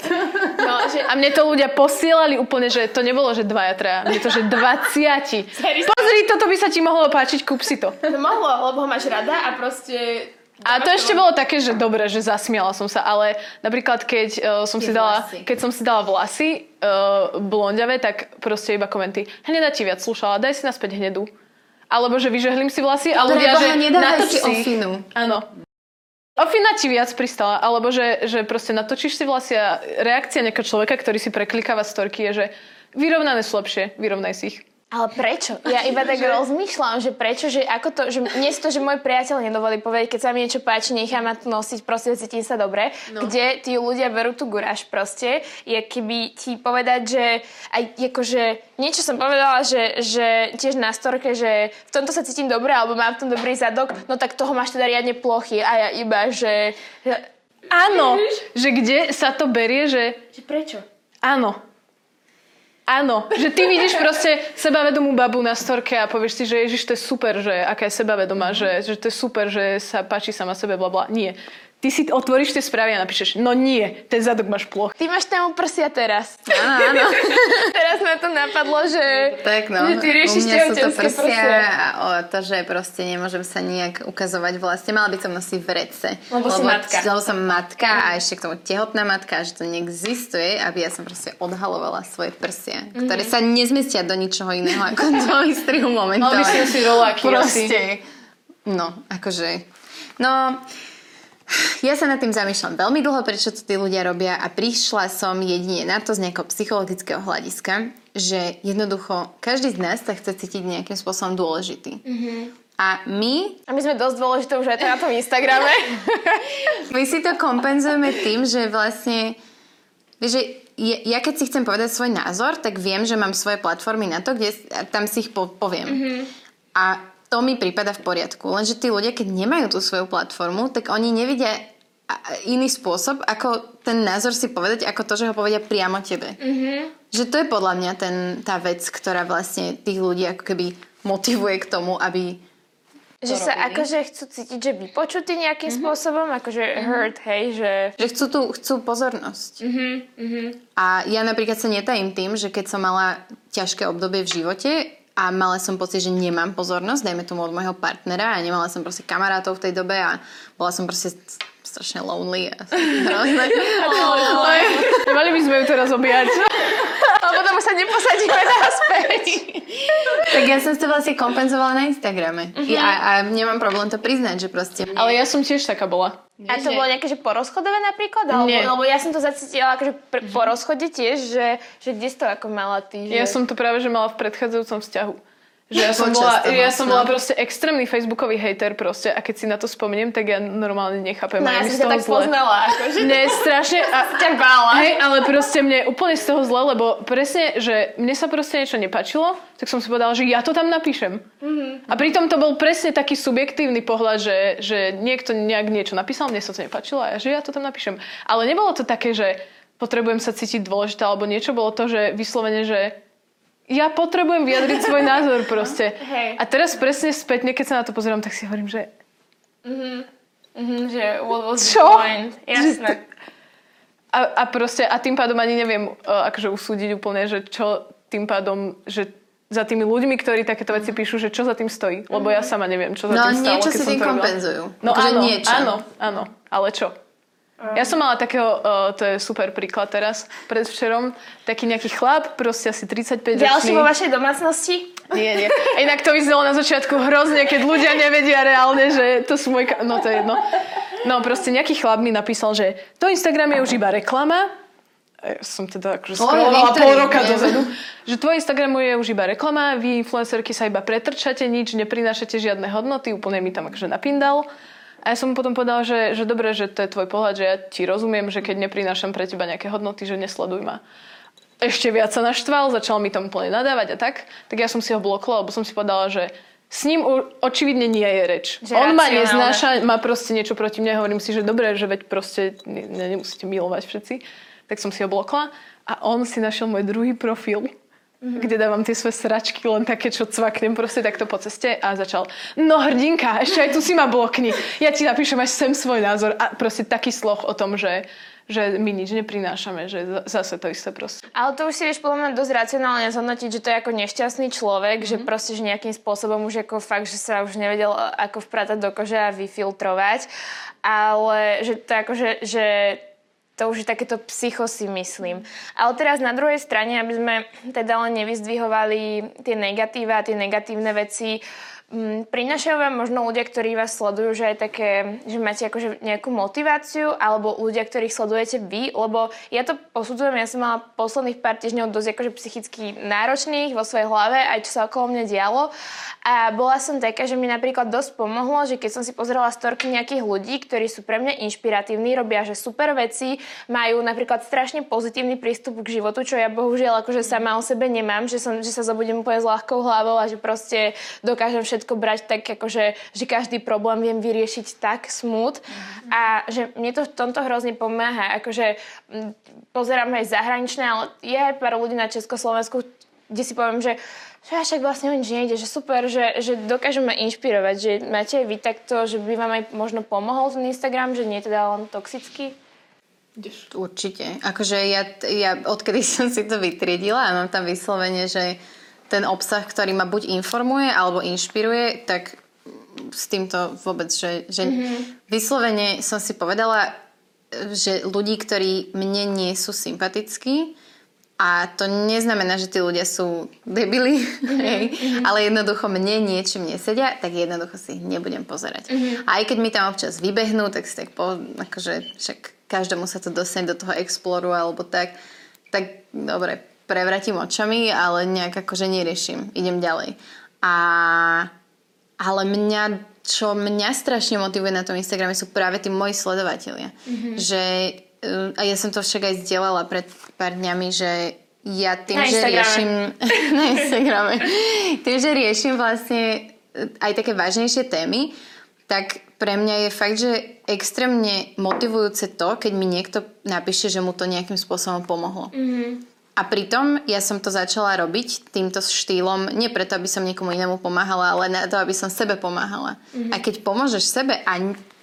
No, že, A mne to ľudia posielali úplne, že to nebolo, že dvaja, traja. Mne to, že dvaciati. Pozri, toto by sa ti mohlo páčiť, kúp si to. to mohlo, lebo ho máš rada a proste... A to ešte bolo také, že dobre, že zasmiala som sa, ale napríklad keď uh, som si dala, vlasy. keď som si dala vlasy uh, blondiavé, tak proste iba komenty. Hneda ti viac slušala, daj si naspäť hnedu. Alebo že vyžehlím si vlasy a ľudia, že natoč si ofinu. Áno. Ofina ti viac pristala, alebo že, že proste natočíš si vlasy a reakcia nejakého človeka, ktorý si preklikáva storky je, že vyrovnané sú lepšie, vyrovnaj si ich. Ale prečo? Ja iba tak [LAUGHS] rozmýšľam, že prečo, že ako to, že si to, že môj priateľ nedovolí povedať, keď sa mi niečo páči, nechá ma to nosiť, proste cítim sa dobre. No. Kde tí ľudia berú tú guráž proste, je keby ti povedať, že aj akože niečo som povedala, že, že tiež na storke, že v tomto sa cítim dobre, alebo mám v tom dobrý zadok, no tak toho máš teda riadne plochy a ja iba, že... že Áno, že kde sa to berie, že že prečo? Áno. Áno, že ty vidíš proste sebavedomú babu na storke a povieš si, že ježiš, to je super, že aká je sebavedomá, že, že to je super, že sa páči sama sebe, bla bla. Nie. Ty si otvoríš tie správy a napíšeš, no nie, ten zadok máš ploch. Ty máš tému prsia teraz. Áno, áno. [LAUGHS] teraz ma to napadlo, že, Tak no, že ty riešiš u mňa sú to prsia prsia. a o, to, že proste nemôžem sa nejak ukazovať vlastne. Mala by som nosiť v rece. Lebo si matka. Lebo som matka a ešte k tomu tehotná matka, že to neexistuje, aby ja som proste odhalovala svoje prsia, Mhm. ktoré sa nezmestia do ničoho iného ako do [LAUGHS] istrihu Mal momentálne. by si si roláky. Proste. No, akože... No, ja sa nad tým zamýšľam veľmi dlho, prečo to tí ľudia robia a prišla som jedine na to z nejakého psychologického hľadiska, že jednoducho každý z nás sa chce cítiť nejakým spôsobom dôležitý. Mm-hmm. A my, A my sme dosť dôležité už aj na tom Instagrame. [LAUGHS] my si to kompenzujeme tým, že vlastne Vieš, že ja, keď si chcem povedať svoj názor, tak viem, že mám svoje platformy na to, kde tam si ich po, poviem. Mm-hmm. A to mi prípada v poriadku. Lenže tí ľudia, keď nemajú tú svoju platformu, tak oni nevidia iný spôsob, ako ten názor si povedať, ako to, že ho povedia priamo tebe. Mm-hmm. Že to je podľa mňa ten, tá vec, ktorá vlastne tých ľudí ako keby motivuje k tomu, aby Že sa robili. akože chcú cítiť, že vypočutí nejakým spôsobom, akože hurt, hej, že... Že chcú, tú, chcú pozornosť. Mhm, A ja napríklad sa netajím tým, že keď som mala ťažké obdobie v živote a mala som pocit, že nemám pozornosť, dajme tomu od môjho partnera a nemala som proste kamarátov v tej dobe a bola som proste strašne lonely a hrozné. [LAUGHS] Mali by sme ju teraz objať. A [LAUGHS] potom sa neposadíme naspäť. tak ja som si to vlastne kompenzovala na Instagrame. I- A, a nemám problém to priznať, že proste... Ale ja som tiež taká bola. A to bolo nejaké, že porozchodové napríklad? Alebo, Nie. lebo ja som to zacítila akože pr- po rozchode tiež, že, že kde si to ako mala ty? Že... Ja som to práve, že mala v predchádzajúcom vzťahu. Že ja som, bola, toho, ja som no. bola proste extrémny facebookový hejter proste a keď si na to spomeniem, tak ja normálne nechápem. No ja som ťa tak zle. poznala, akože je strašne... [LAUGHS] A, ťa bála. Hej, ale proste mne úplne z toho zle, lebo presne, že mne sa proste niečo nepačilo, tak som si povedala, že ja to tam napíšem. Mhm. A pritom to bol presne taký subjektívny pohľad, že, že niekto nejak niečo napísal, mne sa to nepačilo a ja, že ja to tam napíšem. Ale nebolo to také, že potrebujem sa cítiť dôležitá alebo niečo, bolo to, že vyslovene, že ja potrebujem vyjadriť svoj názor [LAUGHS] proste. Hej. A teraz presne spätne, keď sa na to pozerám, tak si hovorím, že Mhm, že what was Čo? the point? Jasné. A, a proste, a tým pádom ani neviem uh, akože usúdiť úplne, že čo tým pádom, že za tými ľuďmi, ktorí takéto veci píšu, že čo za tým stojí. Lebo ja sama neviem, čo za No tým stalo, niečo keď si tým kompenzujú. No akože áno, niečo. áno, áno, ale čo? Ja som mala takého, uh, to je super príklad teraz, predvčerom, taký nejaký chlap, proste asi 35 ročný. Ďalší vo vašej domácnosti? Nie, nie. A Inak to vyznelo na začiatku hrozne, keď ľudia nevedia reálne, že to sú môj... Ka- no to je jedno. No proste nejaký chlap mi napísal, že to Instagram je už iba reklama. Ja som teda akože scrollovala pol roka neviem. dozadu. Že tvoj Instagramu je už iba reklama, vy influencerky sa iba pretrčate, nič neprinášate žiadne hodnoty, úplne mi tam akože napindal. A ja som mu potom povedala, že, že dobre, že to je tvoj pohľad, že ja ti rozumiem, že keď neprinášam pre teba nejaké hodnoty, že nesleduj ma ešte viac sa naštval, začal mi tam úplne nadávať a tak, tak ja som si ho blokla, lebo som si povedala, že s ním očividne nie je reč. Že On ma neznáša, má proste niečo proti mne, hovorím si, že dobre, že veď proste ne, ne, nemusíte milovať všetci. Tak som si ho blokla a on si našiel môj druhý profil, mm-hmm. kde dávam tie svoje sračky, len také, čo cvaknem proste takto po ceste a začal, no hrdinka, ešte aj tu si ma blokni, ja ti napíšem až sem svoj názor a proste taký sloh o tom, že že my nič neprinášame, že za- zase to isté proste. Ale to už si vieš podľa mňa dosť racionálne zhodnotiť, že to je ako nešťastný človek, mm-hmm. že proste že nejakým spôsobom už ako fakt, že sa už nevedel ako vpratať do kože a vyfiltrovať. Ale že to akože, že to už je takéto psycho si myslím. Ale teraz na druhej strane, aby sme teda len nevyzdvihovali tie negatíva tie negatívne veci, Mm, Prinášajú vám možno ľudia, ktorí vás sledujú, že aj také, že máte akože nejakú motiváciu, alebo ľudia, ktorých sledujete vy, lebo ja to posudzujem, ja som mala posledných pár týždňov dosť akože psychicky náročných vo svojej hlave, aj čo sa okolo mňa dialo. A bola som taká, že mi napríklad dosť pomohlo, že keď som si pozerala storky nejakých ľudí, ktorí sú pre mňa inšpiratívni, robia že super veci, majú napríklad strašne pozitívny prístup k životu, čo ja bohužiaľ akože sama o sebe nemám, že, som, že sa zobudím úplne s ľahkou hlavou a že proste dokážem všetko brať tak, akože, že každý problém viem vyriešiť tak smut mm-hmm. a že mne to v tomto hrozne pomáha. Akože m, pozerám aj zahraničné, ale je aj pár ľudí na Československu, kde si poviem, že že a však vlastne o nič nejde, že super, že, že dokážeme inšpirovať, že máte aj vy takto, že by vám aj možno pomohol ten Instagram, že nie je teda len toxický. Určite. Akože ja, ja odkedy [LAUGHS] som si to vytriedila a mám tam vyslovene, že ten obsah, ktorý ma buď informuje alebo inšpiruje, tak s týmto vôbec, že, že mm-hmm. vyslovene som si povedala, že ľudí, ktorí mne nie sú sympatickí, a to neznamená, že tí ľudia sú debili, mm-hmm. ale jednoducho mne niečím nesedia, tak jednoducho si ich nebudem pozerať. Mm-hmm. A aj keď mi tam občas vybehnú, tak si tak po, akože však každému sa to dostane do toho exploru alebo tak, tak dobre, prevratím očami, ale nejak akože neriešim. Idem ďalej. A, ale mňa, čo mňa strašne motivuje na tom Instagrame sú práve tí moji sledovatelia. Mm-hmm. Že uh, a ja som to však aj zdieľala pred pár dňami, že ja tým, Na že Instagrame. riešim [LAUGHS] na Instagrame, tým, že riešim vlastne uh, aj také vážnejšie témy, tak pre mňa je fakt, že extrémne motivujúce to, keď mi niekto napíše, že mu to nejakým spôsobom pomohlo. Mm-hmm. A pritom ja som to začala robiť týmto štýlom, nie preto, aby som niekomu inému pomáhala, ale na to, aby som sebe pomáhala. Mm-hmm. A keď pomôžeš sebe a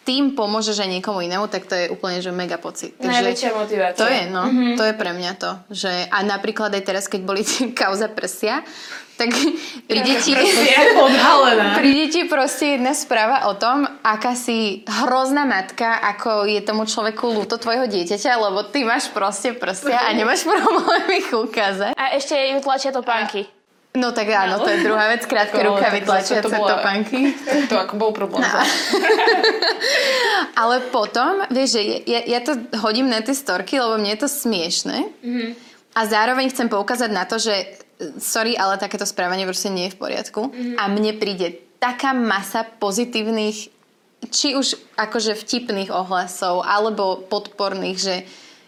tým pomôžeš aj niekomu inému, tak to je úplne že mega pocit. Najväčšia motivácia. To je, no. Mm-hmm. To je pre mňa to. Že, a napríklad aj teraz, keď boli [LAUGHS] kauza prsia, tak [LAUGHS] príde ti, [LAUGHS] príde ti proste jedna správa o tom, aká si hrozná matka, ako je tomu človeku ľúto tvojho dieťaťa, lebo ty máš proste prsia a nemáš [LAUGHS] problémy ich ukázať. A ešte ju tlačia topánky. No tak áno, to je druhá vec, krátke No, rukavy tlačiace to bola- topánky. To ako bol problém. No. Ale potom, vieš, že ja, ja to hodím na tie storky, lebo mne je to smiešne. Mm-hmm. A zároveň chcem poukázať na to, že sorry, ale takéto správanie proste nie je v poriadku. Mm-hmm. A mne príde taká masa pozitívnych, či už akože vtipných ohlasov, alebo podporných, že,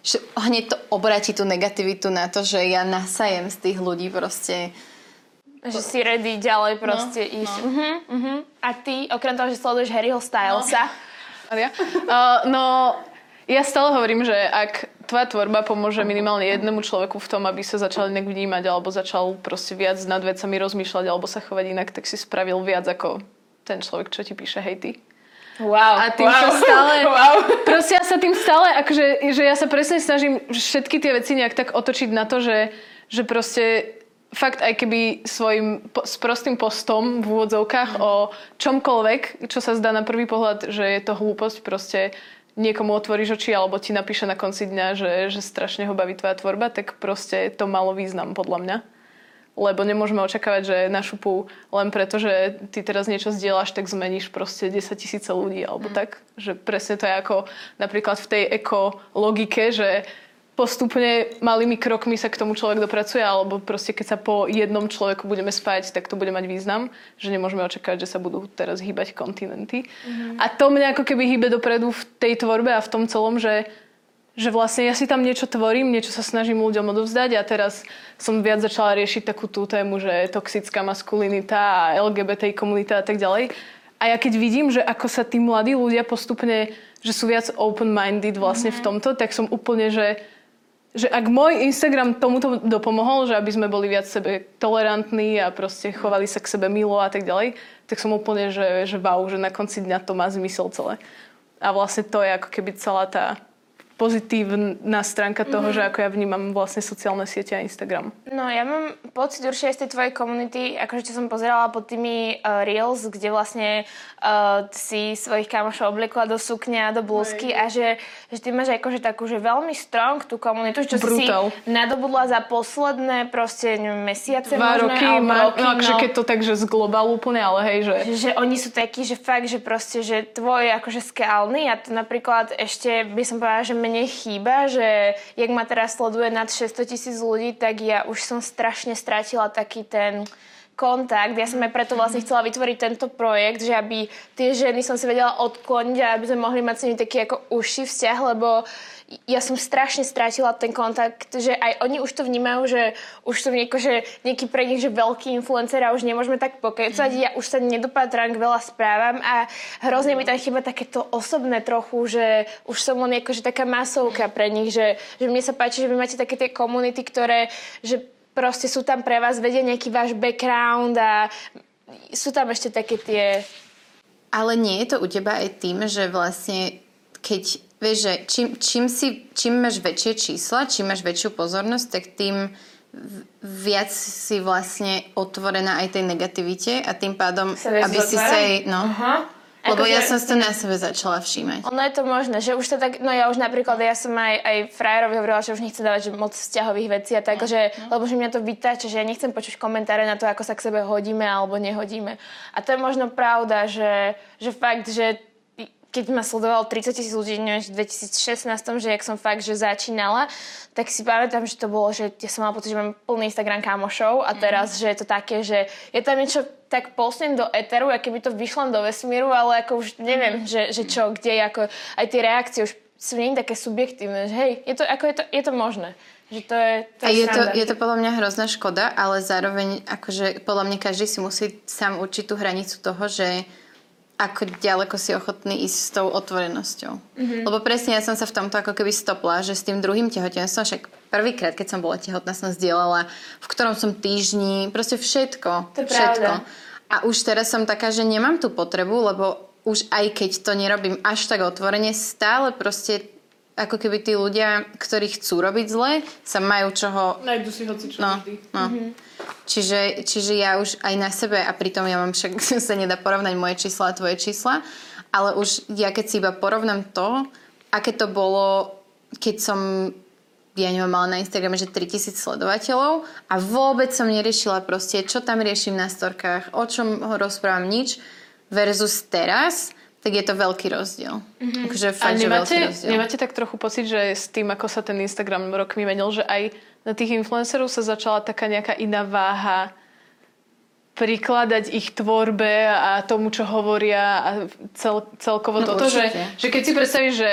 že hneď to obráti tú negativitu na to, že ja nasajem z tých ľudí proste Že si ready ďalej proste no, ísť. No. Uh-huh, uh-huh. A ty, okrem toho, že sleduješ Harryho Stylesa, Ja? Uh, [LAUGHS] no, ja stále hovorím, že ak tvoja tvorba pomôže minimálne jednému človeku v tom, aby sa začal inak vnímať, alebo začal proste viac nad vecami rozmýšľať, alebo sa chovať inak, tak si spravil viac ako ten človek, čo ti píše hejty. Wow, A tým wow. sa [LAUGHS] stále... Wow. Proste ja sa tým stále, akože, že ja sa presne snažím všetky tie veci nejak tak otočiť na to, že, že proste fakt aj keby svojim po, s prostým postom v úvodzovkách o čomkoľvek, čo sa zdá na prvý pohľad, že je to hlúposť, proste niekomu otvoríš oči alebo ti napíše na konci dňa, že, že strašne ho baví tvoja tvorba, tak proste to malo význam podľa mňa. Lebo nemôžeme očakávať, že na šupu len preto, že ty teraz niečo zdieľaš, tak zmeníš proste 10 tisíce ľudí alebo tak. Že presne to je ako napríklad v tej ekologike, že postupne malými krokmi sa k tomu človek dopracuje, alebo proste keď sa po jednom človeku budeme spájať, tak to bude mať význam, že nemôžeme očakávať, že sa budú teraz hýbať kontinenty. Mm-hmm. A to mňa ako keby hýbe dopredu v tej tvorbe a v tom celom, že že vlastne ja si tam niečo tvorím, niečo sa snažím ľuďom odovzdať a teraz som viac začala riešiť takú tú tému, že toxická maskulinita a LGBT komunita a tak ďalej. A ja keď vidím, že ako sa tí mladí ľudia postupne, že sú viac open-minded vlastne mm-hmm. v tomto, tak som úplne, že že ak môj Instagram tomuto dopomohol, že aby sme boli viac sebe tolerantní a proste chovali sa k sebe milo a tak ďalej, tak som úplne, že, že wow, že na konci dňa to má zmysel celé. A vlastne to je ako keby celá tá pozitívna stránka toho, mm-hmm. že ako ja vnímam vlastne sociálne siete a Instagram. No ja mám pocit určite z tej tvojej komunity, akože čo som pozerala pod tými uh, reels, kde vlastne uh, si svojich kamošov obliekla do sukňa, do blúzky a že, že ty máš akože takú, že veľmi strong tú komunitu, čo Brutál. si nadobudla za posledné proste neviem, mesiace Dva možné, roky, alebo ma, roky, no akože no. keď to tak, že z globálu úplne, ale hej, že... že oni sú takí, že fakt, že proste, že tvoj je akože skalný a to napríklad ešte by som povedala, že mne chýba, že jak ma teraz sleduje nad 600 tisíc ľudí, tak ja už som strašne stratila taký ten kontakt. Ja som aj preto vlastne chcela vytvoriť tento projekt, že aby tie ženy som si vedela odkloniť a aby sme mohli mať s nimi taký ako užší vzťah, lebo ja som strašne strátila ten kontakt, že aj oni už to vnímajú, že už som nieko, že nejaký pre nich, že veľký influencer a už nemôžeme tak pokecať. Ja už sa nedopatram k veľa správam a hrozne mi tam chýba takéto osobné trochu, že už som len akože taká masovka pre nich, že, že mne sa páči, že vy máte také tie komunity, ktoré, že proste sú tam pre vás, vedia nejaký váš background a sú tam ešte také tie... Ale nie je to u teba aj tým, že vlastne keď, vieš, že čím, čím, si, čím máš väčšie čísla, čím máš väčšiu pozornosť, tak tým viac si vlastne otvorená aj tej negativite a tým pádom, viac aby si sa jej, no, Aha. lebo Akože- ja som si to na sebe začala všímať. Ono je to možné, že už to tak, no ja už napríklad, ja som aj, aj frajerovi hovorila, že už nechcem dávať že moc vzťahových vecí a tak, že, lebo že mňa to vytáča, že ja nechcem počuť komentáre na to, ako sa k sebe hodíme alebo nehodíme. A to je možno pravda, že, že fakt, že keď ma sledovalo 30 tisíc ľudí neviem, v 2016, že jak som fakt, že začínala, tak si pamätám, že to bolo, že ja som mala pocit, že mám plný Instagram kamošov a teraz, že je to také, že je tam niečo tak postnem do eteru, a keby to vyšlem do vesmíru, ale ako už neviem, že, že čo, kde, ako aj tie reakcie už sú nie také subjektívne, že hej, je to, ako je to, je to možné. Že to je, to A je to, je to podľa mňa hrozná škoda, ale zároveň akože podľa mňa každý si musí sám určiť tú hranicu toho, že ako ďaleko si ochotný ísť s tou otvorenosťou. Mm-hmm. Lebo presne ja som sa v tomto ako keby stopla, že s tým druhým tehotenstvom, však prvýkrát, keď som bola tehotná, som zdieľala, v ktorom som týždni, proste všetko. To je všetko. pravda. A už teraz som taká, že nemám tú potrebu, lebo už aj keď to nerobím až tak otvorene, stále proste ako keby tí ľudia, ktorí chcú robiť zle, sa majú čoho Najdu si hoci čo No, no. Čiže, čiže ja už aj na sebe, a pritom ja mám však, [LAUGHS] sa nedá porovnať moje čísla a tvoje čísla, ale už ja keď si iba porovnám to, aké to bolo, keď som ja neviem, mala na Instagrame, že 3000 sledovateľov a vôbec som neriešila proste, čo tam riešim na storkách, o čom ho rozprávam, nič, versus teraz, tak je to veľký rozdiel. Mm-hmm. A fakt, že veľký nemáte, rozdiel. nemáte tak trochu pocit, že s tým, ako sa ten Instagram rokmi menil, že aj na tých influencerov sa začala taká nejaká iná váha prikladať ich tvorbe a tomu, čo hovoria a cel, celkovo No, toto, že, že keď si predstavíš, že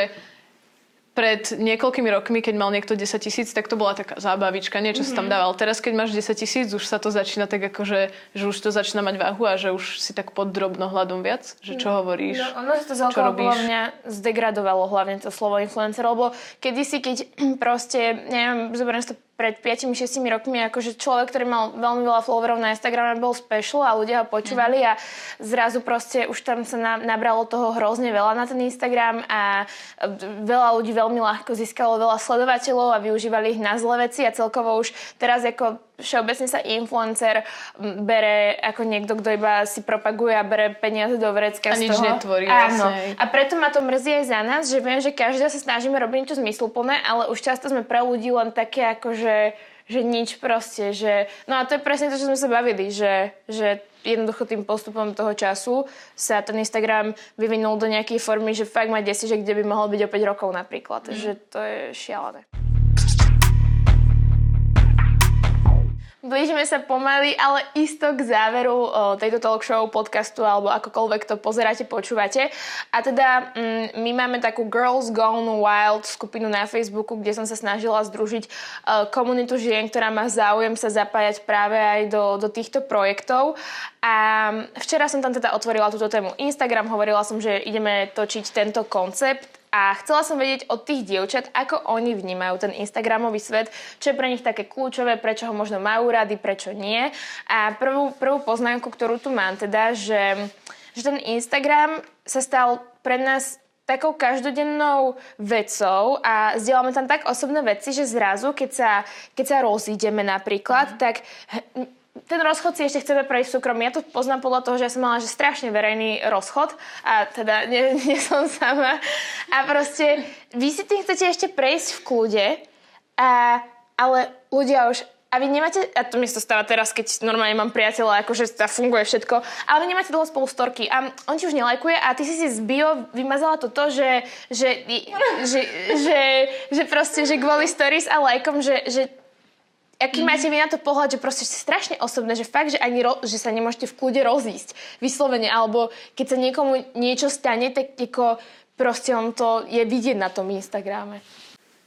pred niekoľkými rokmi, keď mal niekto 10 tisíc, tak to bola taká zábavička, niečo mm-hmm. sa tam dával. Teraz, keď máš 10 tisíc, už sa to začína tak ako, že, že už to začína mať váhu a že už si tak pod drobnohľadom viac, že čo hovoríš. No, ono sa to celkovo robíš? podľa mňa zdegradovalo hlavne to slovo influencer, lebo kedysi, keď [CLEARS THROAT] proste, neviem, zoberiem si to pred 5-6 rokmi, akože človek, ktorý mal veľmi veľa followerov na Instagrame, bol special a ľudia ho počúvali a zrazu proste už tam sa na, nabralo toho hrozne veľa na ten Instagram a veľa ľudí veľmi ľahko získalo veľa sledovateľov a využívali ich na zlé veci a celkovo už teraz ako všeobecne sa influencer bere ako niekto, kto iba si propaguje a bere peniaze do vrecka A z nič toho. netvorí, Áno. vlastne. A preto ma to mrzí aj za nás, že viem, že každá sa snažíme robiť niečo zmysluplné, ale už často sme pre ľudí len také akože že nič proste, že... No a to je presne to, čo sme sa bavili, že, že jednoducho tým postupom toho času sa ten Instagram vyvinul do nejakej formy, že fakt ma desí, že kde by mohol byť o 5 rokov napríklad. Mm. Že to je šialené. Blížime sa pomaly, ale isto k záveru tejto talk show, podcastu alebo akokoľvek to pozeráte, počúvate. A teda mm, my máme takú Girls Gone Wild skupinu na Facebooku, kde som sa snažila združiť e, komunitu žien, ktorá má záujem sa zapájať práve aj do, do týchto projektov. A včera som tam teda otvorila túto tému Instagram, hovorila som, že ideme točiť tento koncept a chcela som vedieť od tých dievčat, ako oni vnímajú ten Instagramový svet, čo je pre nich také kľúčové, prečo ho možno majú rady, prečo nie. A prvú, prvú poznámku, ktorú tu mám, teda, že, že ten Instagram sa stal pre nás takou každodennou vecou a zdieľame tam tak osobné veci, že zrazu, keď sa, keď sa rozídeme napríklad, mm. tak ten rozchod si ešte chceme prejsť v súkromí. Ja to poznám podľa toho, že ja som mala že strašne verejný rozchod a teda nie, [LAUGHS] nie som sama. A proste vy si tým chcete ešte prejsť v kľude, a, ale ľudia už a vy nemáte, a to mi sa stáva teraz, keď normálne mám priateľa, akože tá funguje všetko, ale vy nemáte dlho spolu storky a on ti už nelajkuje a ty si si z bio vymazala toto, že, že, že, že, že proste, že kvôli stories a lajkom, že, že aký mm. máte vy na to pohľad, že proste ste strašne osobné, že fakt, že ani ro- že sa nemôžete v kľude rozísť vyslovene, alebo keď sa niekomu niečo stane, tak ako proste on to je vidieť na tom Instagrame.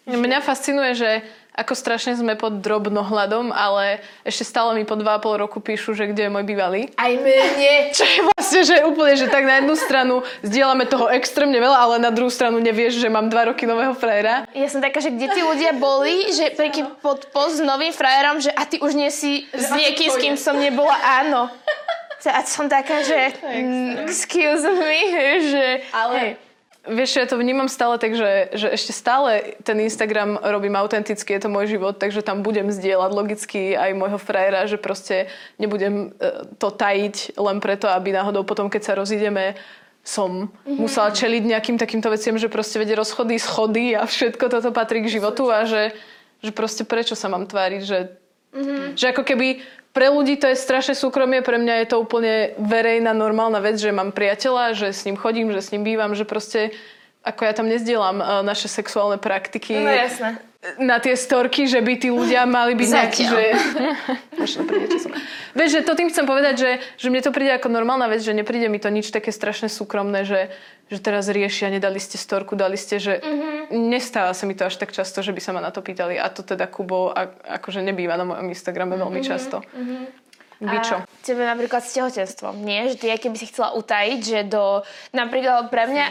Mňa fascinuje, že ako strašne sme pod drobnohľadom, ale ešte stále mi po 2,5 roku píšu, že kde je môj bývalý. Aj mne. [LAUGHS] Čo je vlastne, že úplne, že tak na jednu stranu zdieľame toho extrémne veľa, ale na druhú stranu nevieš, že mám 2 roky nového frajera. Ja som taká, že kde tí ľudia boli, že príky pod post s novým frajerom, že a ty už nie si s niekým, s kým som nebola, áno. [LAUGHS] A som taká, že mm, excuse me, že... Ale... Hej. Vieš, ja to vnímam stále tak, že, že ešte stále ten Instagram robím autenticky, je to môj život, takže tam budem zdieľať logicky aj môjho frajera, že proste nebudem e, to tajiť len preto, aby náhodou potom, keď sa rozídeme, som mm-hmm. musela čeliť nejakým takýmto veciam, že proste vedie rozchody, schody a všetko toto patrí k životu a že, že proste prečo sa mám tváriť, že, mm-hmm. že ako keby pre ľudí to je strašne súkromie, pre mňa je to úplne verejná, normálna vec, že mám priateľa, že s ním chodím, že s ním bývam, že proste ako ja tam nezdielam uh, naše sexuálne praktiky no, jasné. Na tie storky, že by tí ľudia mali byť nejakí, že... [LAUGHS] Vieš, že to tým chcem povedať, že, že mne to príde ako normálna vec, že nepríde mi to nič také strašne súkromné, že, že teraz riešia, nedali ste storku, dali ste, že mm-hmm. nestáva sa mi to až tak často, že by sa ma na to pýtali. A to teda Kubo a, akože nebýva na mojom Instagrame veľmi mm-hmm. často. Mm-hmm. Vy čo? Tebe napríklad s tehotenstvom, nie? Že ty, keby si chcela utajiť, že do, napríklad pre mňa,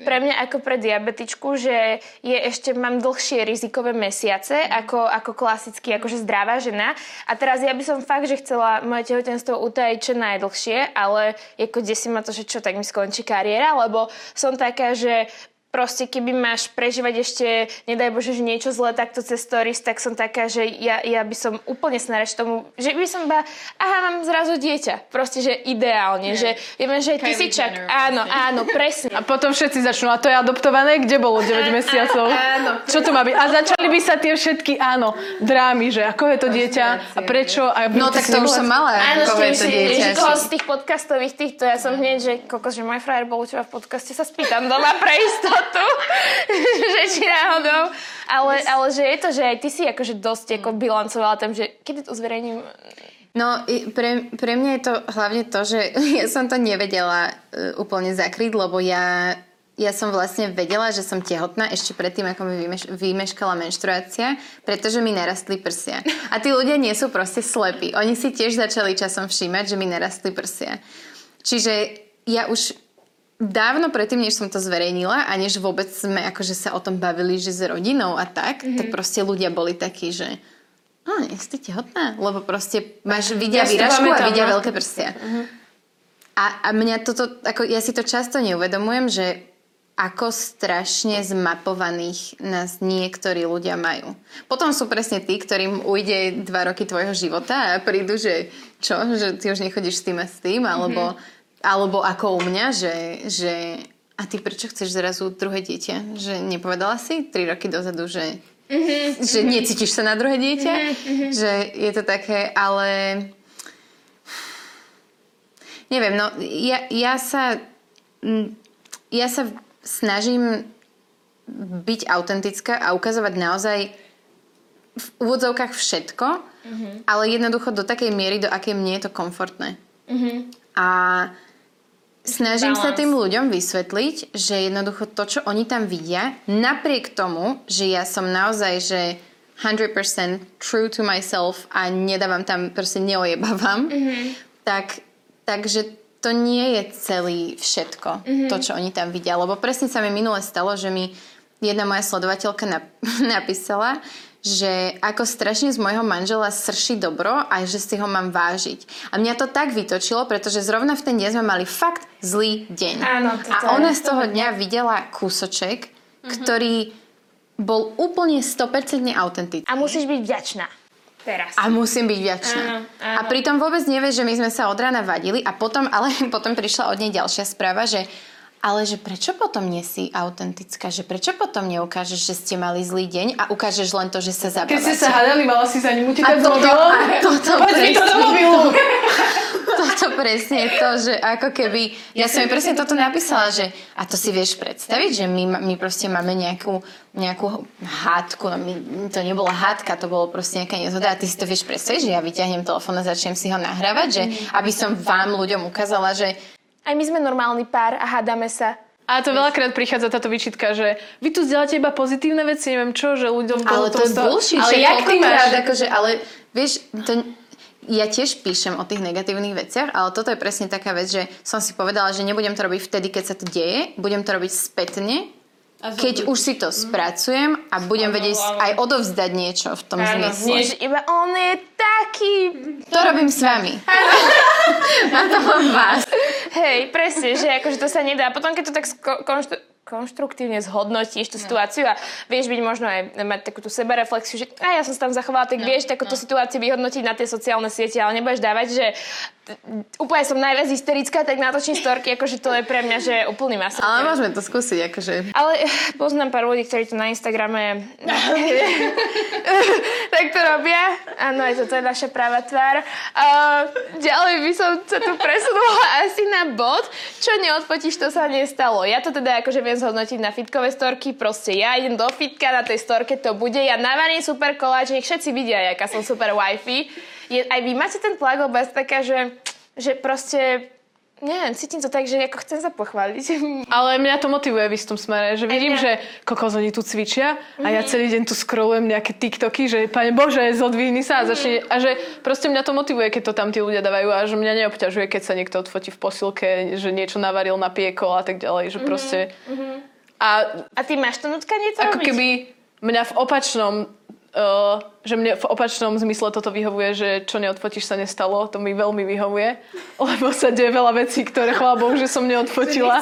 pre mňa ako pre diabetičku, že je ešte, mám dlhšie rizikové mesiace ako, ako klasicky, akože zdravá žena. A teraz ja by som fakt, že chcela moje tehotenstvo utajiť čo najdlhšie, ale ako desí ma to, že čo, tak mi skončí kariéra, lebo som taká, že proste keby máš prežívať ešte, nedaj Bože, že niečo zlé takto cez stories, tak som taká, že ja, ja by som úplne snareč tomu, že by som iba, aha, mám zrazu dieťa. Proste, že ideálne, že vieme, že ty si čak, Jenner, áno, áno, presne. A potom všetci začnú, a to je adoptované, kde bolo [LAUGHS] 9 mesiacov? áno. Čo to má byť? A začali by sa tie všetky, áno, drámy, že ako je to dieťa a prečo. A No tak to už som mala. Áno, že, to že, dieťa. že toho z tých podcastových týchto, ja som hneď, že kokos, že môj frajer bol u teba v podcaste, sa spýtam doma pre istotu, [LAUGHS] že či náhodou. Ale, ale že je to, že aj ty si akože dosť ako bilancovala tam, že kedy to zverejním, No, pre, pre mňa je to hlavne to, že [LAUGHS] ja som to nevedela uh, úplne zakryť, lebo ja, ja som vlastne vedela, že som tehotná ešte predtým, ako mi vymeš, vymeškala menštruácia, pretože mi narastli prsia. A tí ľudia nie sú proste slepí. Oni si tiež začali časom všímať, že mi narastli prsia. Čiže ja už dávno predtým, než som to zverejnila a než vôbec sme akože sa o tom bavili, že s rodinou a tak, mm-hmm. tak proste ľudia boli takí, že a nie si tehotná? Lebo proste máš, vidia Ja výražku a vidia no. veľké prstia. A, a mňa toto, ako ja si to často neuvedomujem, že ako strašne zmapovaných nás niektorí ľudia majú. Potom sú presne tí, ktorým ujde dva roky tvojho života a prídu, že čo, že ty už nechodíš s tým a s tým, alebo, alebo ako u mňa, že, že a ty prečo chceš zrazu druhé dieťa? Že nepovedala si tri roky dozadu, že, že necítiš sa na druhé dieťa? Že je to také, ale neviem, no ja, ja sa ja sa snažím byť autentická a ukazovať naozaj v úvodzovkách všetko, ale jednoducho do takej miery, do akej mne je to komfortné. A snažím sa Balance. tým ľuďom vysvetliť, že jednoducho to, čo oni tam vidia, napriek tomu, že ja som naozaj, že 100% true to myself a nedávam tam, proste neojebávam, tak, takže to nie je celý všetko, to, čo oni tam vidia. Lebo presne sa mi minule stalo, že mi jedna moja sledovateľka nap- [LAUGHS] napísala, že ako strašne z môjho manžela srší dobro a že si ho mám vážiť. A mňa to tak vytočilo, pretože zrovna v ten deň sme mali fakt zlý deň. Áno, a ona z toho dňa videla kúsoček, ktorý bol úplne 100% autentický. A musíš byť vďačná. Teraz. A musím byť vďačná. Áno, áno. A pritom vôbec nevieš, že my sme sa od rána vadili a potom, ale [LAUGHS] potom prišla od nej ďalšia správa, že ale že prečo potom nie si autentická? Že prečo potom neukážeš, že ste mali zlý deň a ukážeš len to, že sa Keď zabávate? ste sa hádali, mala si za ním utekať A mobilom? a toto Poď mi to do presne. mobilu! [LAUGHS] Toto presne to, že ako keby... Ja som jej presne toto napísala, že a to si vieš predstaviť, že my, my proste máme nejakú, nejakú hádku, no my, to nebola hádka, to bolo proste nejaká nezhoda a ty si to vieš predstaviť, že ja vyťahnem telefón a začnem si ho nahrávať, že aby som vám ľuďom ukázala, že Aj my sme normálny pár a hádame sa. A to veľakrát prichádza táto výčitka, že vy tu zdieľate iba pozitívne veci, neviem čo, že ľuďom... Ale to je sto- bullshit. Ale jak ty máš? koľkokrát Akože, ale vieš, to, ja tiež píšem o tých negatívnych veciach, ale toto je presne taká vec, že som si povedala, že nebudem to robiť vtedy, keď sa to deje, budem to robiť spätne, keď už si to spracujem a budem vedieť aj odovzdať niečo v tom Áno, zmysle. nie, iba on je taký... To robím s vami. Na [LAUGHS] to mám vás. Hej, presne, že akože to sa nedá. Potom, keď to tak konštru- konštruktívne zhodnotíš tú situáciu a vieš byť možno aj mať takú tú sebareflexiu, že a ja som sa tam zachovala, tak vieš takúto situáciu vyhodnotiť na tie sociálne siete, ale nebudeš dávať, že úplne som najviac hysterická, tak natočím storky, akože to je pre mňa, že úplný masaker. Ale môžeme to skúsiť, akože... Ale eh, poznám pár ľudí, ktorí to na Instagrame [LAUGHS] tak to robia. Áno, aj toto je naša práva tvár. Uh, ďalej by som sa tu presunula asi na bod. Čo neodfotíš, to sa nestalo. Ja to teda akože viem zhodnotiť na fitkové storky. Proste ja idem do fitka, na tej storke to bude. Ja navarím super koláč, nech všetci vidia, aká som super wifi. Je, aj vy máte ten tlak, lebo ja taká, že, že proste neviem, cítim to tak, že ako chcem sa pochváliť. [LAUGHS] Ale mňa to motivuje v istom smere, že vidím, že kokos oni tu cvičia a Mhm. ja celý deň tu scrollujem nejaké TikToky, že pane Bože, zodvihni sa a začne, a že proste mňa to motivuje, keď to tam tí ľudia dávajú a že mňa neobťažuje, keď sa niekto odfotí v posilke, že niečo navaril, napiekol a tak ďalej, Mhm. že proste... A A ty máš to nutkanie to ako robiť? keby mňa v opačnom Uh, že mne v opačnom zmysle toto vyhovuje, že čo neodfotíš sa nestalo, to mi veľmi vyhovuje, lebo sa deje veľa vecí, ktoré chvála Bohu, že som neodfotila.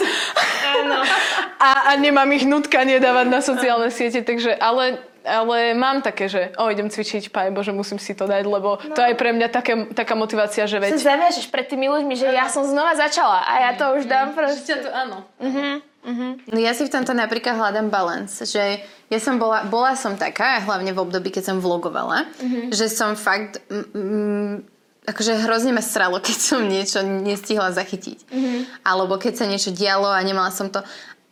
A, a nemám ich nutkanie dávať na sociálne siete, takže ale, ale mám také, že o, idem cvičiť, páj Bože, musím si to dať, lebo to je pre mňa také, taká motivácia, že Sa veď... zaviažeš pred tými ľuďmi, že ja som znova začala a ja to už dám proste. to, áno. No ja si v tomto napríklad hľadám balance, že ja som bola, bola som taká, hlavne v období, keď som vlogovala, že som fakt, mm, akože hrozne ma sralo, [LAUGHS] keď som niečo nestihla zachytiť. Alebo keď sa niečo dialo a nemala som to.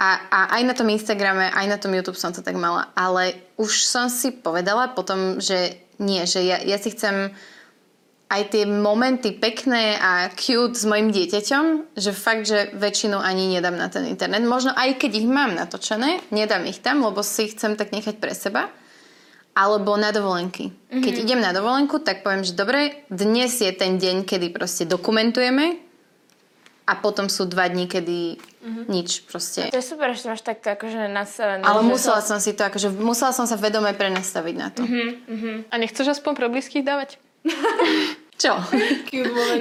A, a aj na tom Instagrame, aj na tom YouTube som to tak mala. Ale už som si povedala potom, že nie, že ja, ja si chcem aj tie momenty pekné a cute s mojim dieťaťom, že fakt, že väčšinu ani nedám na ten internet. Možno aj keď ich mám natočené, nedám ich tam, lebo si ich chcem tak nechať pre seba. Alebo na dovolenky. Mm-hmm. Keď idem na dovolenku, tak poviem, že dobre, dnes je ten deň, kedy proste dokumentujeme a potom sú dva dní, kedy mm-hmm. nič proste. To je super, že to máš takto akože nastavené. Ale musela som si to, akože musela som sa vedome prenastaviť na to. Mm-hmm. A nechceš aspoň pre blízkych dávať? [LAUGHS] Čo?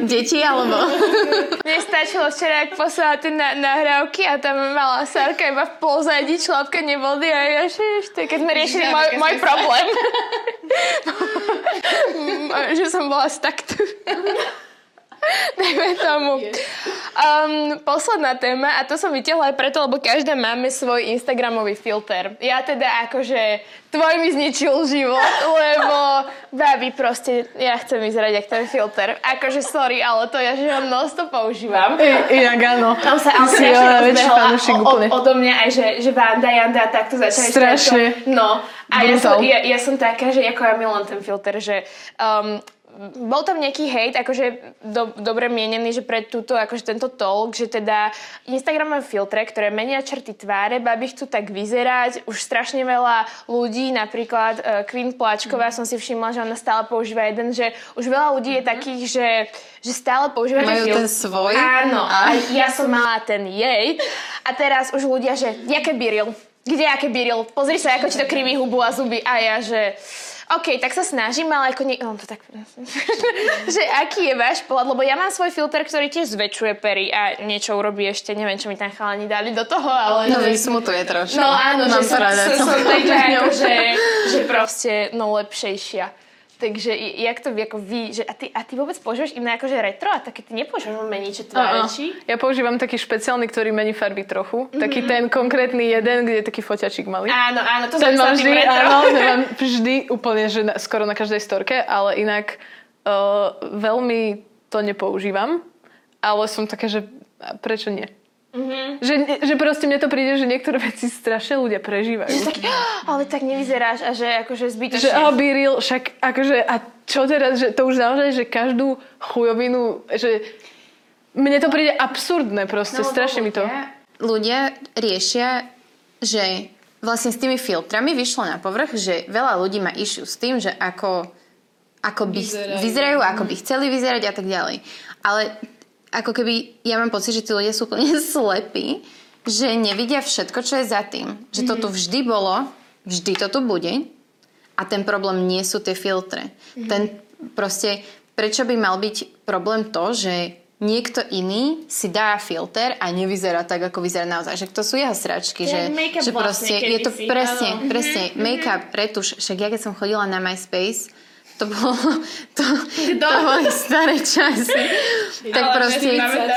Deti alebo? [LAUGHS] Mne stačilo včera, ak poslala tie na, nahrávky a tam mala Sárka iba v pozadí člapkanie vody a ja je, keď sme riešili môj, môj problém. [LAUGHS] [LAUGHS] že som bola takto. [LAUGHS] Dajme tomu. Um, posledná téma, a to som vytiahla aj preto, lebo každá máme svoj Instagramový filter. Ja teda akože tvoj mi zničil život, [LAUGHS] lebo babi proste, ja chcem vyzerať jak ten filter. Akože sorry, ale to ja, že ho mnoho používam. I, inak áno. Tam sa ale strašne rozbehla o- o- odo mňa aj, že, že Vanda, Janda takto začali. Strašne. No. A ja som, ja, ja som taká, že ako ja milujem ten filter, že um, bol tam nejaký hejt, akože do, dobre mienený, že pre túto, akože tento talk, že teda Instagramové filtre, ktoré menia črty tváre, babi chcú tak vyzerať. Už strašne veľa ľudí, napríklad uh, Queen Pláčková, som si všimla, že ona stále používa jeden, že už veľa ľudí je takých, že, že stále používajú Majú ten svoj? Áno, A- a ja som mala ten jej. A teraz už ľudia, že jaké biril? Kde aké biril? Pozri sa, ako ti to kriví hubu a zuby. A ja, že... OK, tak sa snažím, ale ako nie... No, to tak... [LAUGHS] že aký je váš pohľad? Lebo ja mám svoj filter, ktorý tiež zväčšuje pery a niečo urobí ešte. Neviem, čo mi tam chalani dali do toho, ale... No že- vysmutuje trošku. No áno, Mám že som, som, som taká, [LAUGHS] že, že proste no lepšejšia. Takže i- jak to vy, ako vy, že a ty, a ty vôbec používaš iné akože retro a také ty nepoužívaš Áno. či? Ja používam taký špeciálny, ktorý mení farby trochu. Taký ten konkrétny jeden, kde je taký foťačík malý. Áno, áno, to ten mám vždy, retro. áno, ten mám [LAUGHS] vždy úplne, že na, skoro na každej storke, ale inak uh, veľmi to nepoužívam. Ale som taká, že prečo nie? Mm-hmm. Že, že proste mne to príde, že niektoré veci strašne ľudia prežívajú. Že taký, ale tak nevyzeráš a že akože zbytočne. Že oh, Biril, však akože, a čo teraz, že to už naozaj, že každú chujovinu, že mne to príde absurdné proste, no, strašne mi to. Ľudia riešia, že vlastne s tými filtrami vyšlo na povrch, že veľa ľudí má issue s tým, že ako, ako by vyzerajú. vyzerajú, ako by chceli vyzerať a tak ďalej. Ale ako keby, ja mám pocit, že tí ľudia sú úplne [LAUGHS] slepí, že nevidia všetko, čo je za tým. Že to tu vždy bolo, vždy to tu bude a ten problém nie sú tie filtre. Ten proste, prečo by mal byť problém to, že niekto iný si dá filter a nevyzerá tak, ako vyzerá naozaj. Že to sú jeho sračky. Že, že vlastne, proste, je to kedysi, presne, áno. presne, make-up, retuš. Však ja keď som chodila na MySpace, to bolo, [LAUGHS] to, to boli staré časy. tak Ale proste,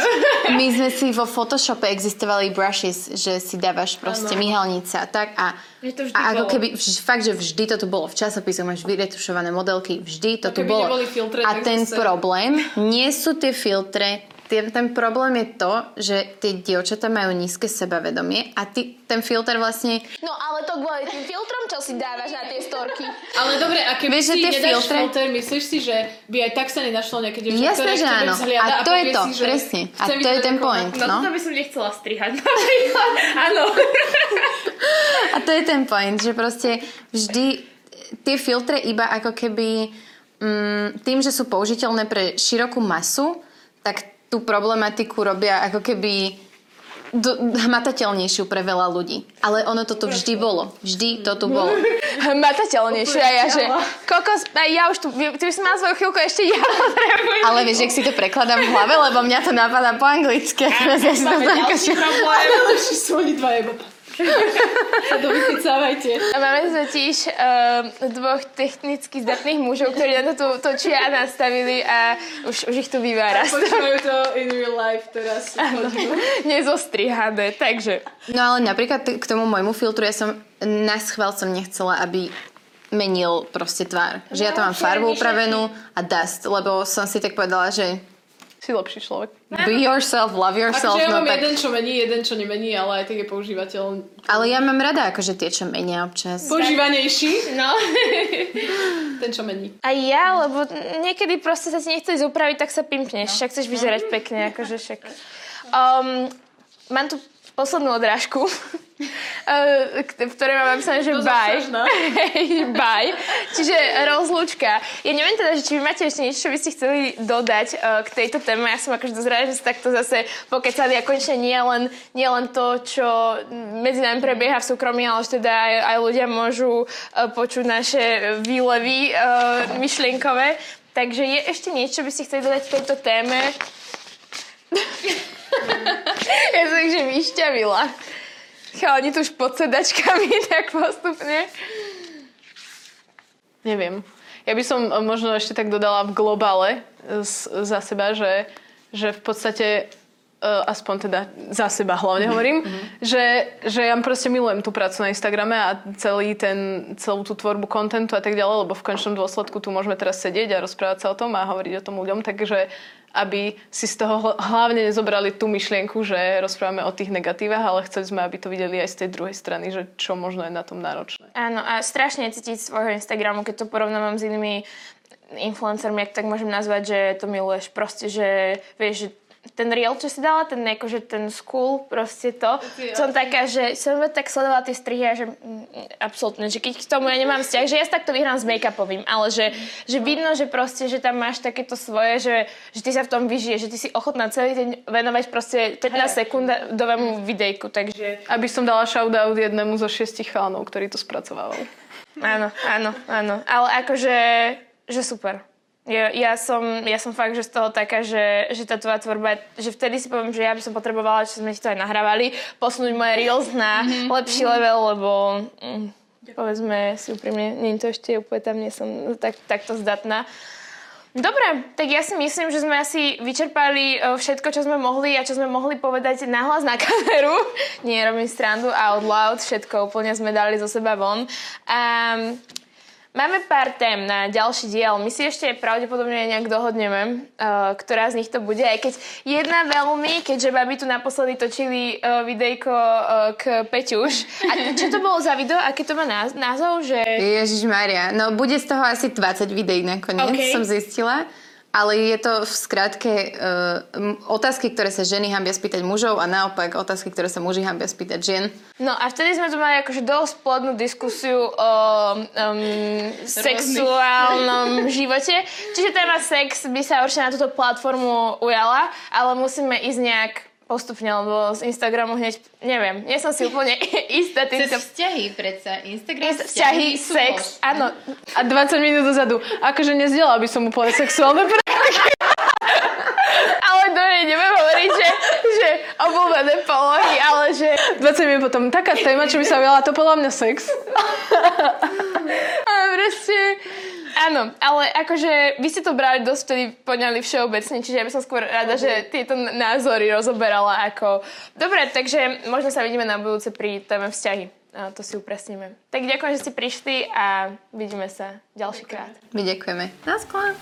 [LAUGHS] my sme si vo Photoshope existovali brushes, že si dávaš proste myhalnice a tak a, to a ako bolo. keby, vž- fakt, že vždy to tu bolo v časopisoch, máš vyretušované modelky, vždy to tu keby bolo. filtre, a ten zase- problém nie sú tie filtre, ten, ten problém je to, že tie dievčatá majú nízke sebavedomie a ty, ten filter vlastne... No ale to kvôli tým filtrom, čo si dávaš na tie storky. Ale dobre, a keby Vieš, si tie nedáš filtre- filter, myslíš si, že by aj tak sa nenašlo nejaké dievča, Jasné, ktoré že áno. A to je povie to, si, že presne. A to je ten point. No, No. to by som nechcela strihať [LAUGHS] napríklad. Áno. A to je ten point, že proste vždy tie filtre iba ako keby mm, tým, že sú použiteľné pre širokú masu, tak tú problematiku robia ako keby do, hmatateľnejšiu pre veľa ľudí. Ale ono to tu vždy bolo. Vždy to tu bolo. Matateľnejšie a ja, že kokos, a ja už tu, ty by si mala svoju chvíľku, ešte ja potrebujem. Ale vieš, jak si to prekladám v hlave, lebo mňa to napadá po anglicky. Teraz [LAUGHS] ja si to tak akože- problém. Lepšie sú oni dva jeba. Sa dovypicávajte. A máme totiž uh, dvoch technicky zdatných mužov, ktorí na to točia a nastavili a už, už ich tu býva raz. Počúvajú to in real life teraz. Nezostrihané, takže... No ale napríklad t- k tomu môjmu filtru, ja som na schvál som nechcela, aby menil proste tvár. Že ja tam mám No, farbu upravenú a dust, lebo som si tak povedala, že Si lepší človek. be yourself, love yourself. Akože ja no mám tak, jeden, čo mení, jeden, čo nemení, ale aj tak je používateľ ale ja mám rada akože tie, čo menia občas. používanejší, No. [LAUGHS] ten, čo mení. A ja, lebo niekedy proste sa ti nechce ísť upraviť, tak sa pimpneš. Však chceš vyzerať pekne, akože však. Um, mám tu poslednú odrážku, v ktorej mám napísané, že. Hej, [LAUGHS] bye. Čiže rozlúčka. Ja neviem teda, že či vy máte ešte niečo, čo by ste chceli dodať uh, k tejto téme. Ja som akože dosť rada, že sa takto zase pokecali a konečne nie len, nie len to, čo medzi nami prebieha v súkromí, ale že teda aj, aj ľudia môžu uh, počuť naše výlevy uh, myšlienkové. Takže je ešte niečo, čo by ste chceli dodať k tejto téme? [LAUGHS] ja som ich že vyšťavila. Chalani tu už pod sedačkami [LAUGHS] tak postupne. Neviem. Ja by som e, možno ešte tak dodala v globále e, z, za seba, že, že v podstate uh, aspoň teda za seba hlavne hovorím, že, že ja proste milujem tú prácu na Instagrame a celý ten, celú tú tvorbu kontentu a tak ďalej, lebo v končnom dôsledku tu môžeme teraz sedieť a rozprávať sa o tom a hovoriť o tom ľuďom, takže aby si z toho hl- hlavne nezobrali tú myšlienku, že rozprávame o tých negatívach, ale chceli sme, aby to videli aj z tej druhej strany, že čo možno je na tom náročné. Áno, a strašne cítiť svojho Instagramu, keď to porovnávam s inými influencermi, ak tak môžem nazvať, že to miluješ proste, že vieš, že ten reel, čo si dala, ten akože ten school, proste to. Som taká, že som tak sledovala tie strihy a že mm, absolútne, že keď k tomu ja nemám vzťah, že ja si takto vyhrám s make-upovým, ale že, že vidno, že proste, že tam máš takéto svoje, že, že ty sa v tom vyžiješ, že ty si ochotná celý deň venovať proste 15 sekundovému videjku, takže Aby som dala shoutout jednému zo šiestich chalanov, ktorý to spracovával. Áno, áno, áno. Ale akože, že super. Ja, ja, som, ja som fakt, že z toho taká, že, že tá tvoja tvorba, že vtedy si poviem, že ja by som potrebovala, čo sme ti to aj nahrávali, posunúť moje reels na mm-hmm. lepší level, lebo mm, povedzme si úprimne, nie to ešte úplne tam, nie som tak, takto zdatná. Dobre, tak ja si myslím, že sme asi vyčerpali e, všetko, čo sme mohli a čo sme mohli povedať nahlas na kameru. [LAUGHS] Nie, robím strandu out loud, všetko úplne sme dali zo seba von. Um, máme pár tém na ďalší diel. My si ešte pravdepodobne nejak dohodneme, uh, ktorá z nich to bude. Aj keď jedna veľmi, keďže babi tu naposledy točili uh, videjko uh, k Peťuš. A čo to bolo za video? Aký to má náz- názov? Že... Ježiš Maria, no bude z toho asi 20 videí nakoniec, OK. som zistila. Ale je to v skratke uh, otázky, ktoré sa ženy hambia spýtať mužov a naopak otázky, ktoré sa muži hambia spýtať žien. No a vtedy sme tu mali akože dosť plodnú diskusiu o um, sexuálnom [LAUGHS] živote. Čiže téma sex by sa určite na túto platformu ujala, ale musíme ísť nejak postupne, lebo z Instagramu hneď, neviem, nie som si úplne [LAUGHS] istá týmto vzťahy predsa. Instagram vzťahy, sex, áno. A 20 minút dozadu, akože nezdiela by som úplne sexuálne pre... [LAUGHS] [LAUGHS] Ale to je, neviem hovoriť, že, že obľúbené polohy, ale že 20 minút potom, taká téma, čo by sa ujala, to podľa mňa sex. Ale proste... Áno, ale akože vy ste to brali dosť vtedy poňali všeobecne, čiže ja by som skôr rada, že tieto názory rozoberala ako... Dobre, takže možno sa vidíme na budúce pri téme vzťahy. A to si upresníme. Tak ďakujem, že ste prišli a vidíme sa ďalší krát. My ďakujeme. Na sklad.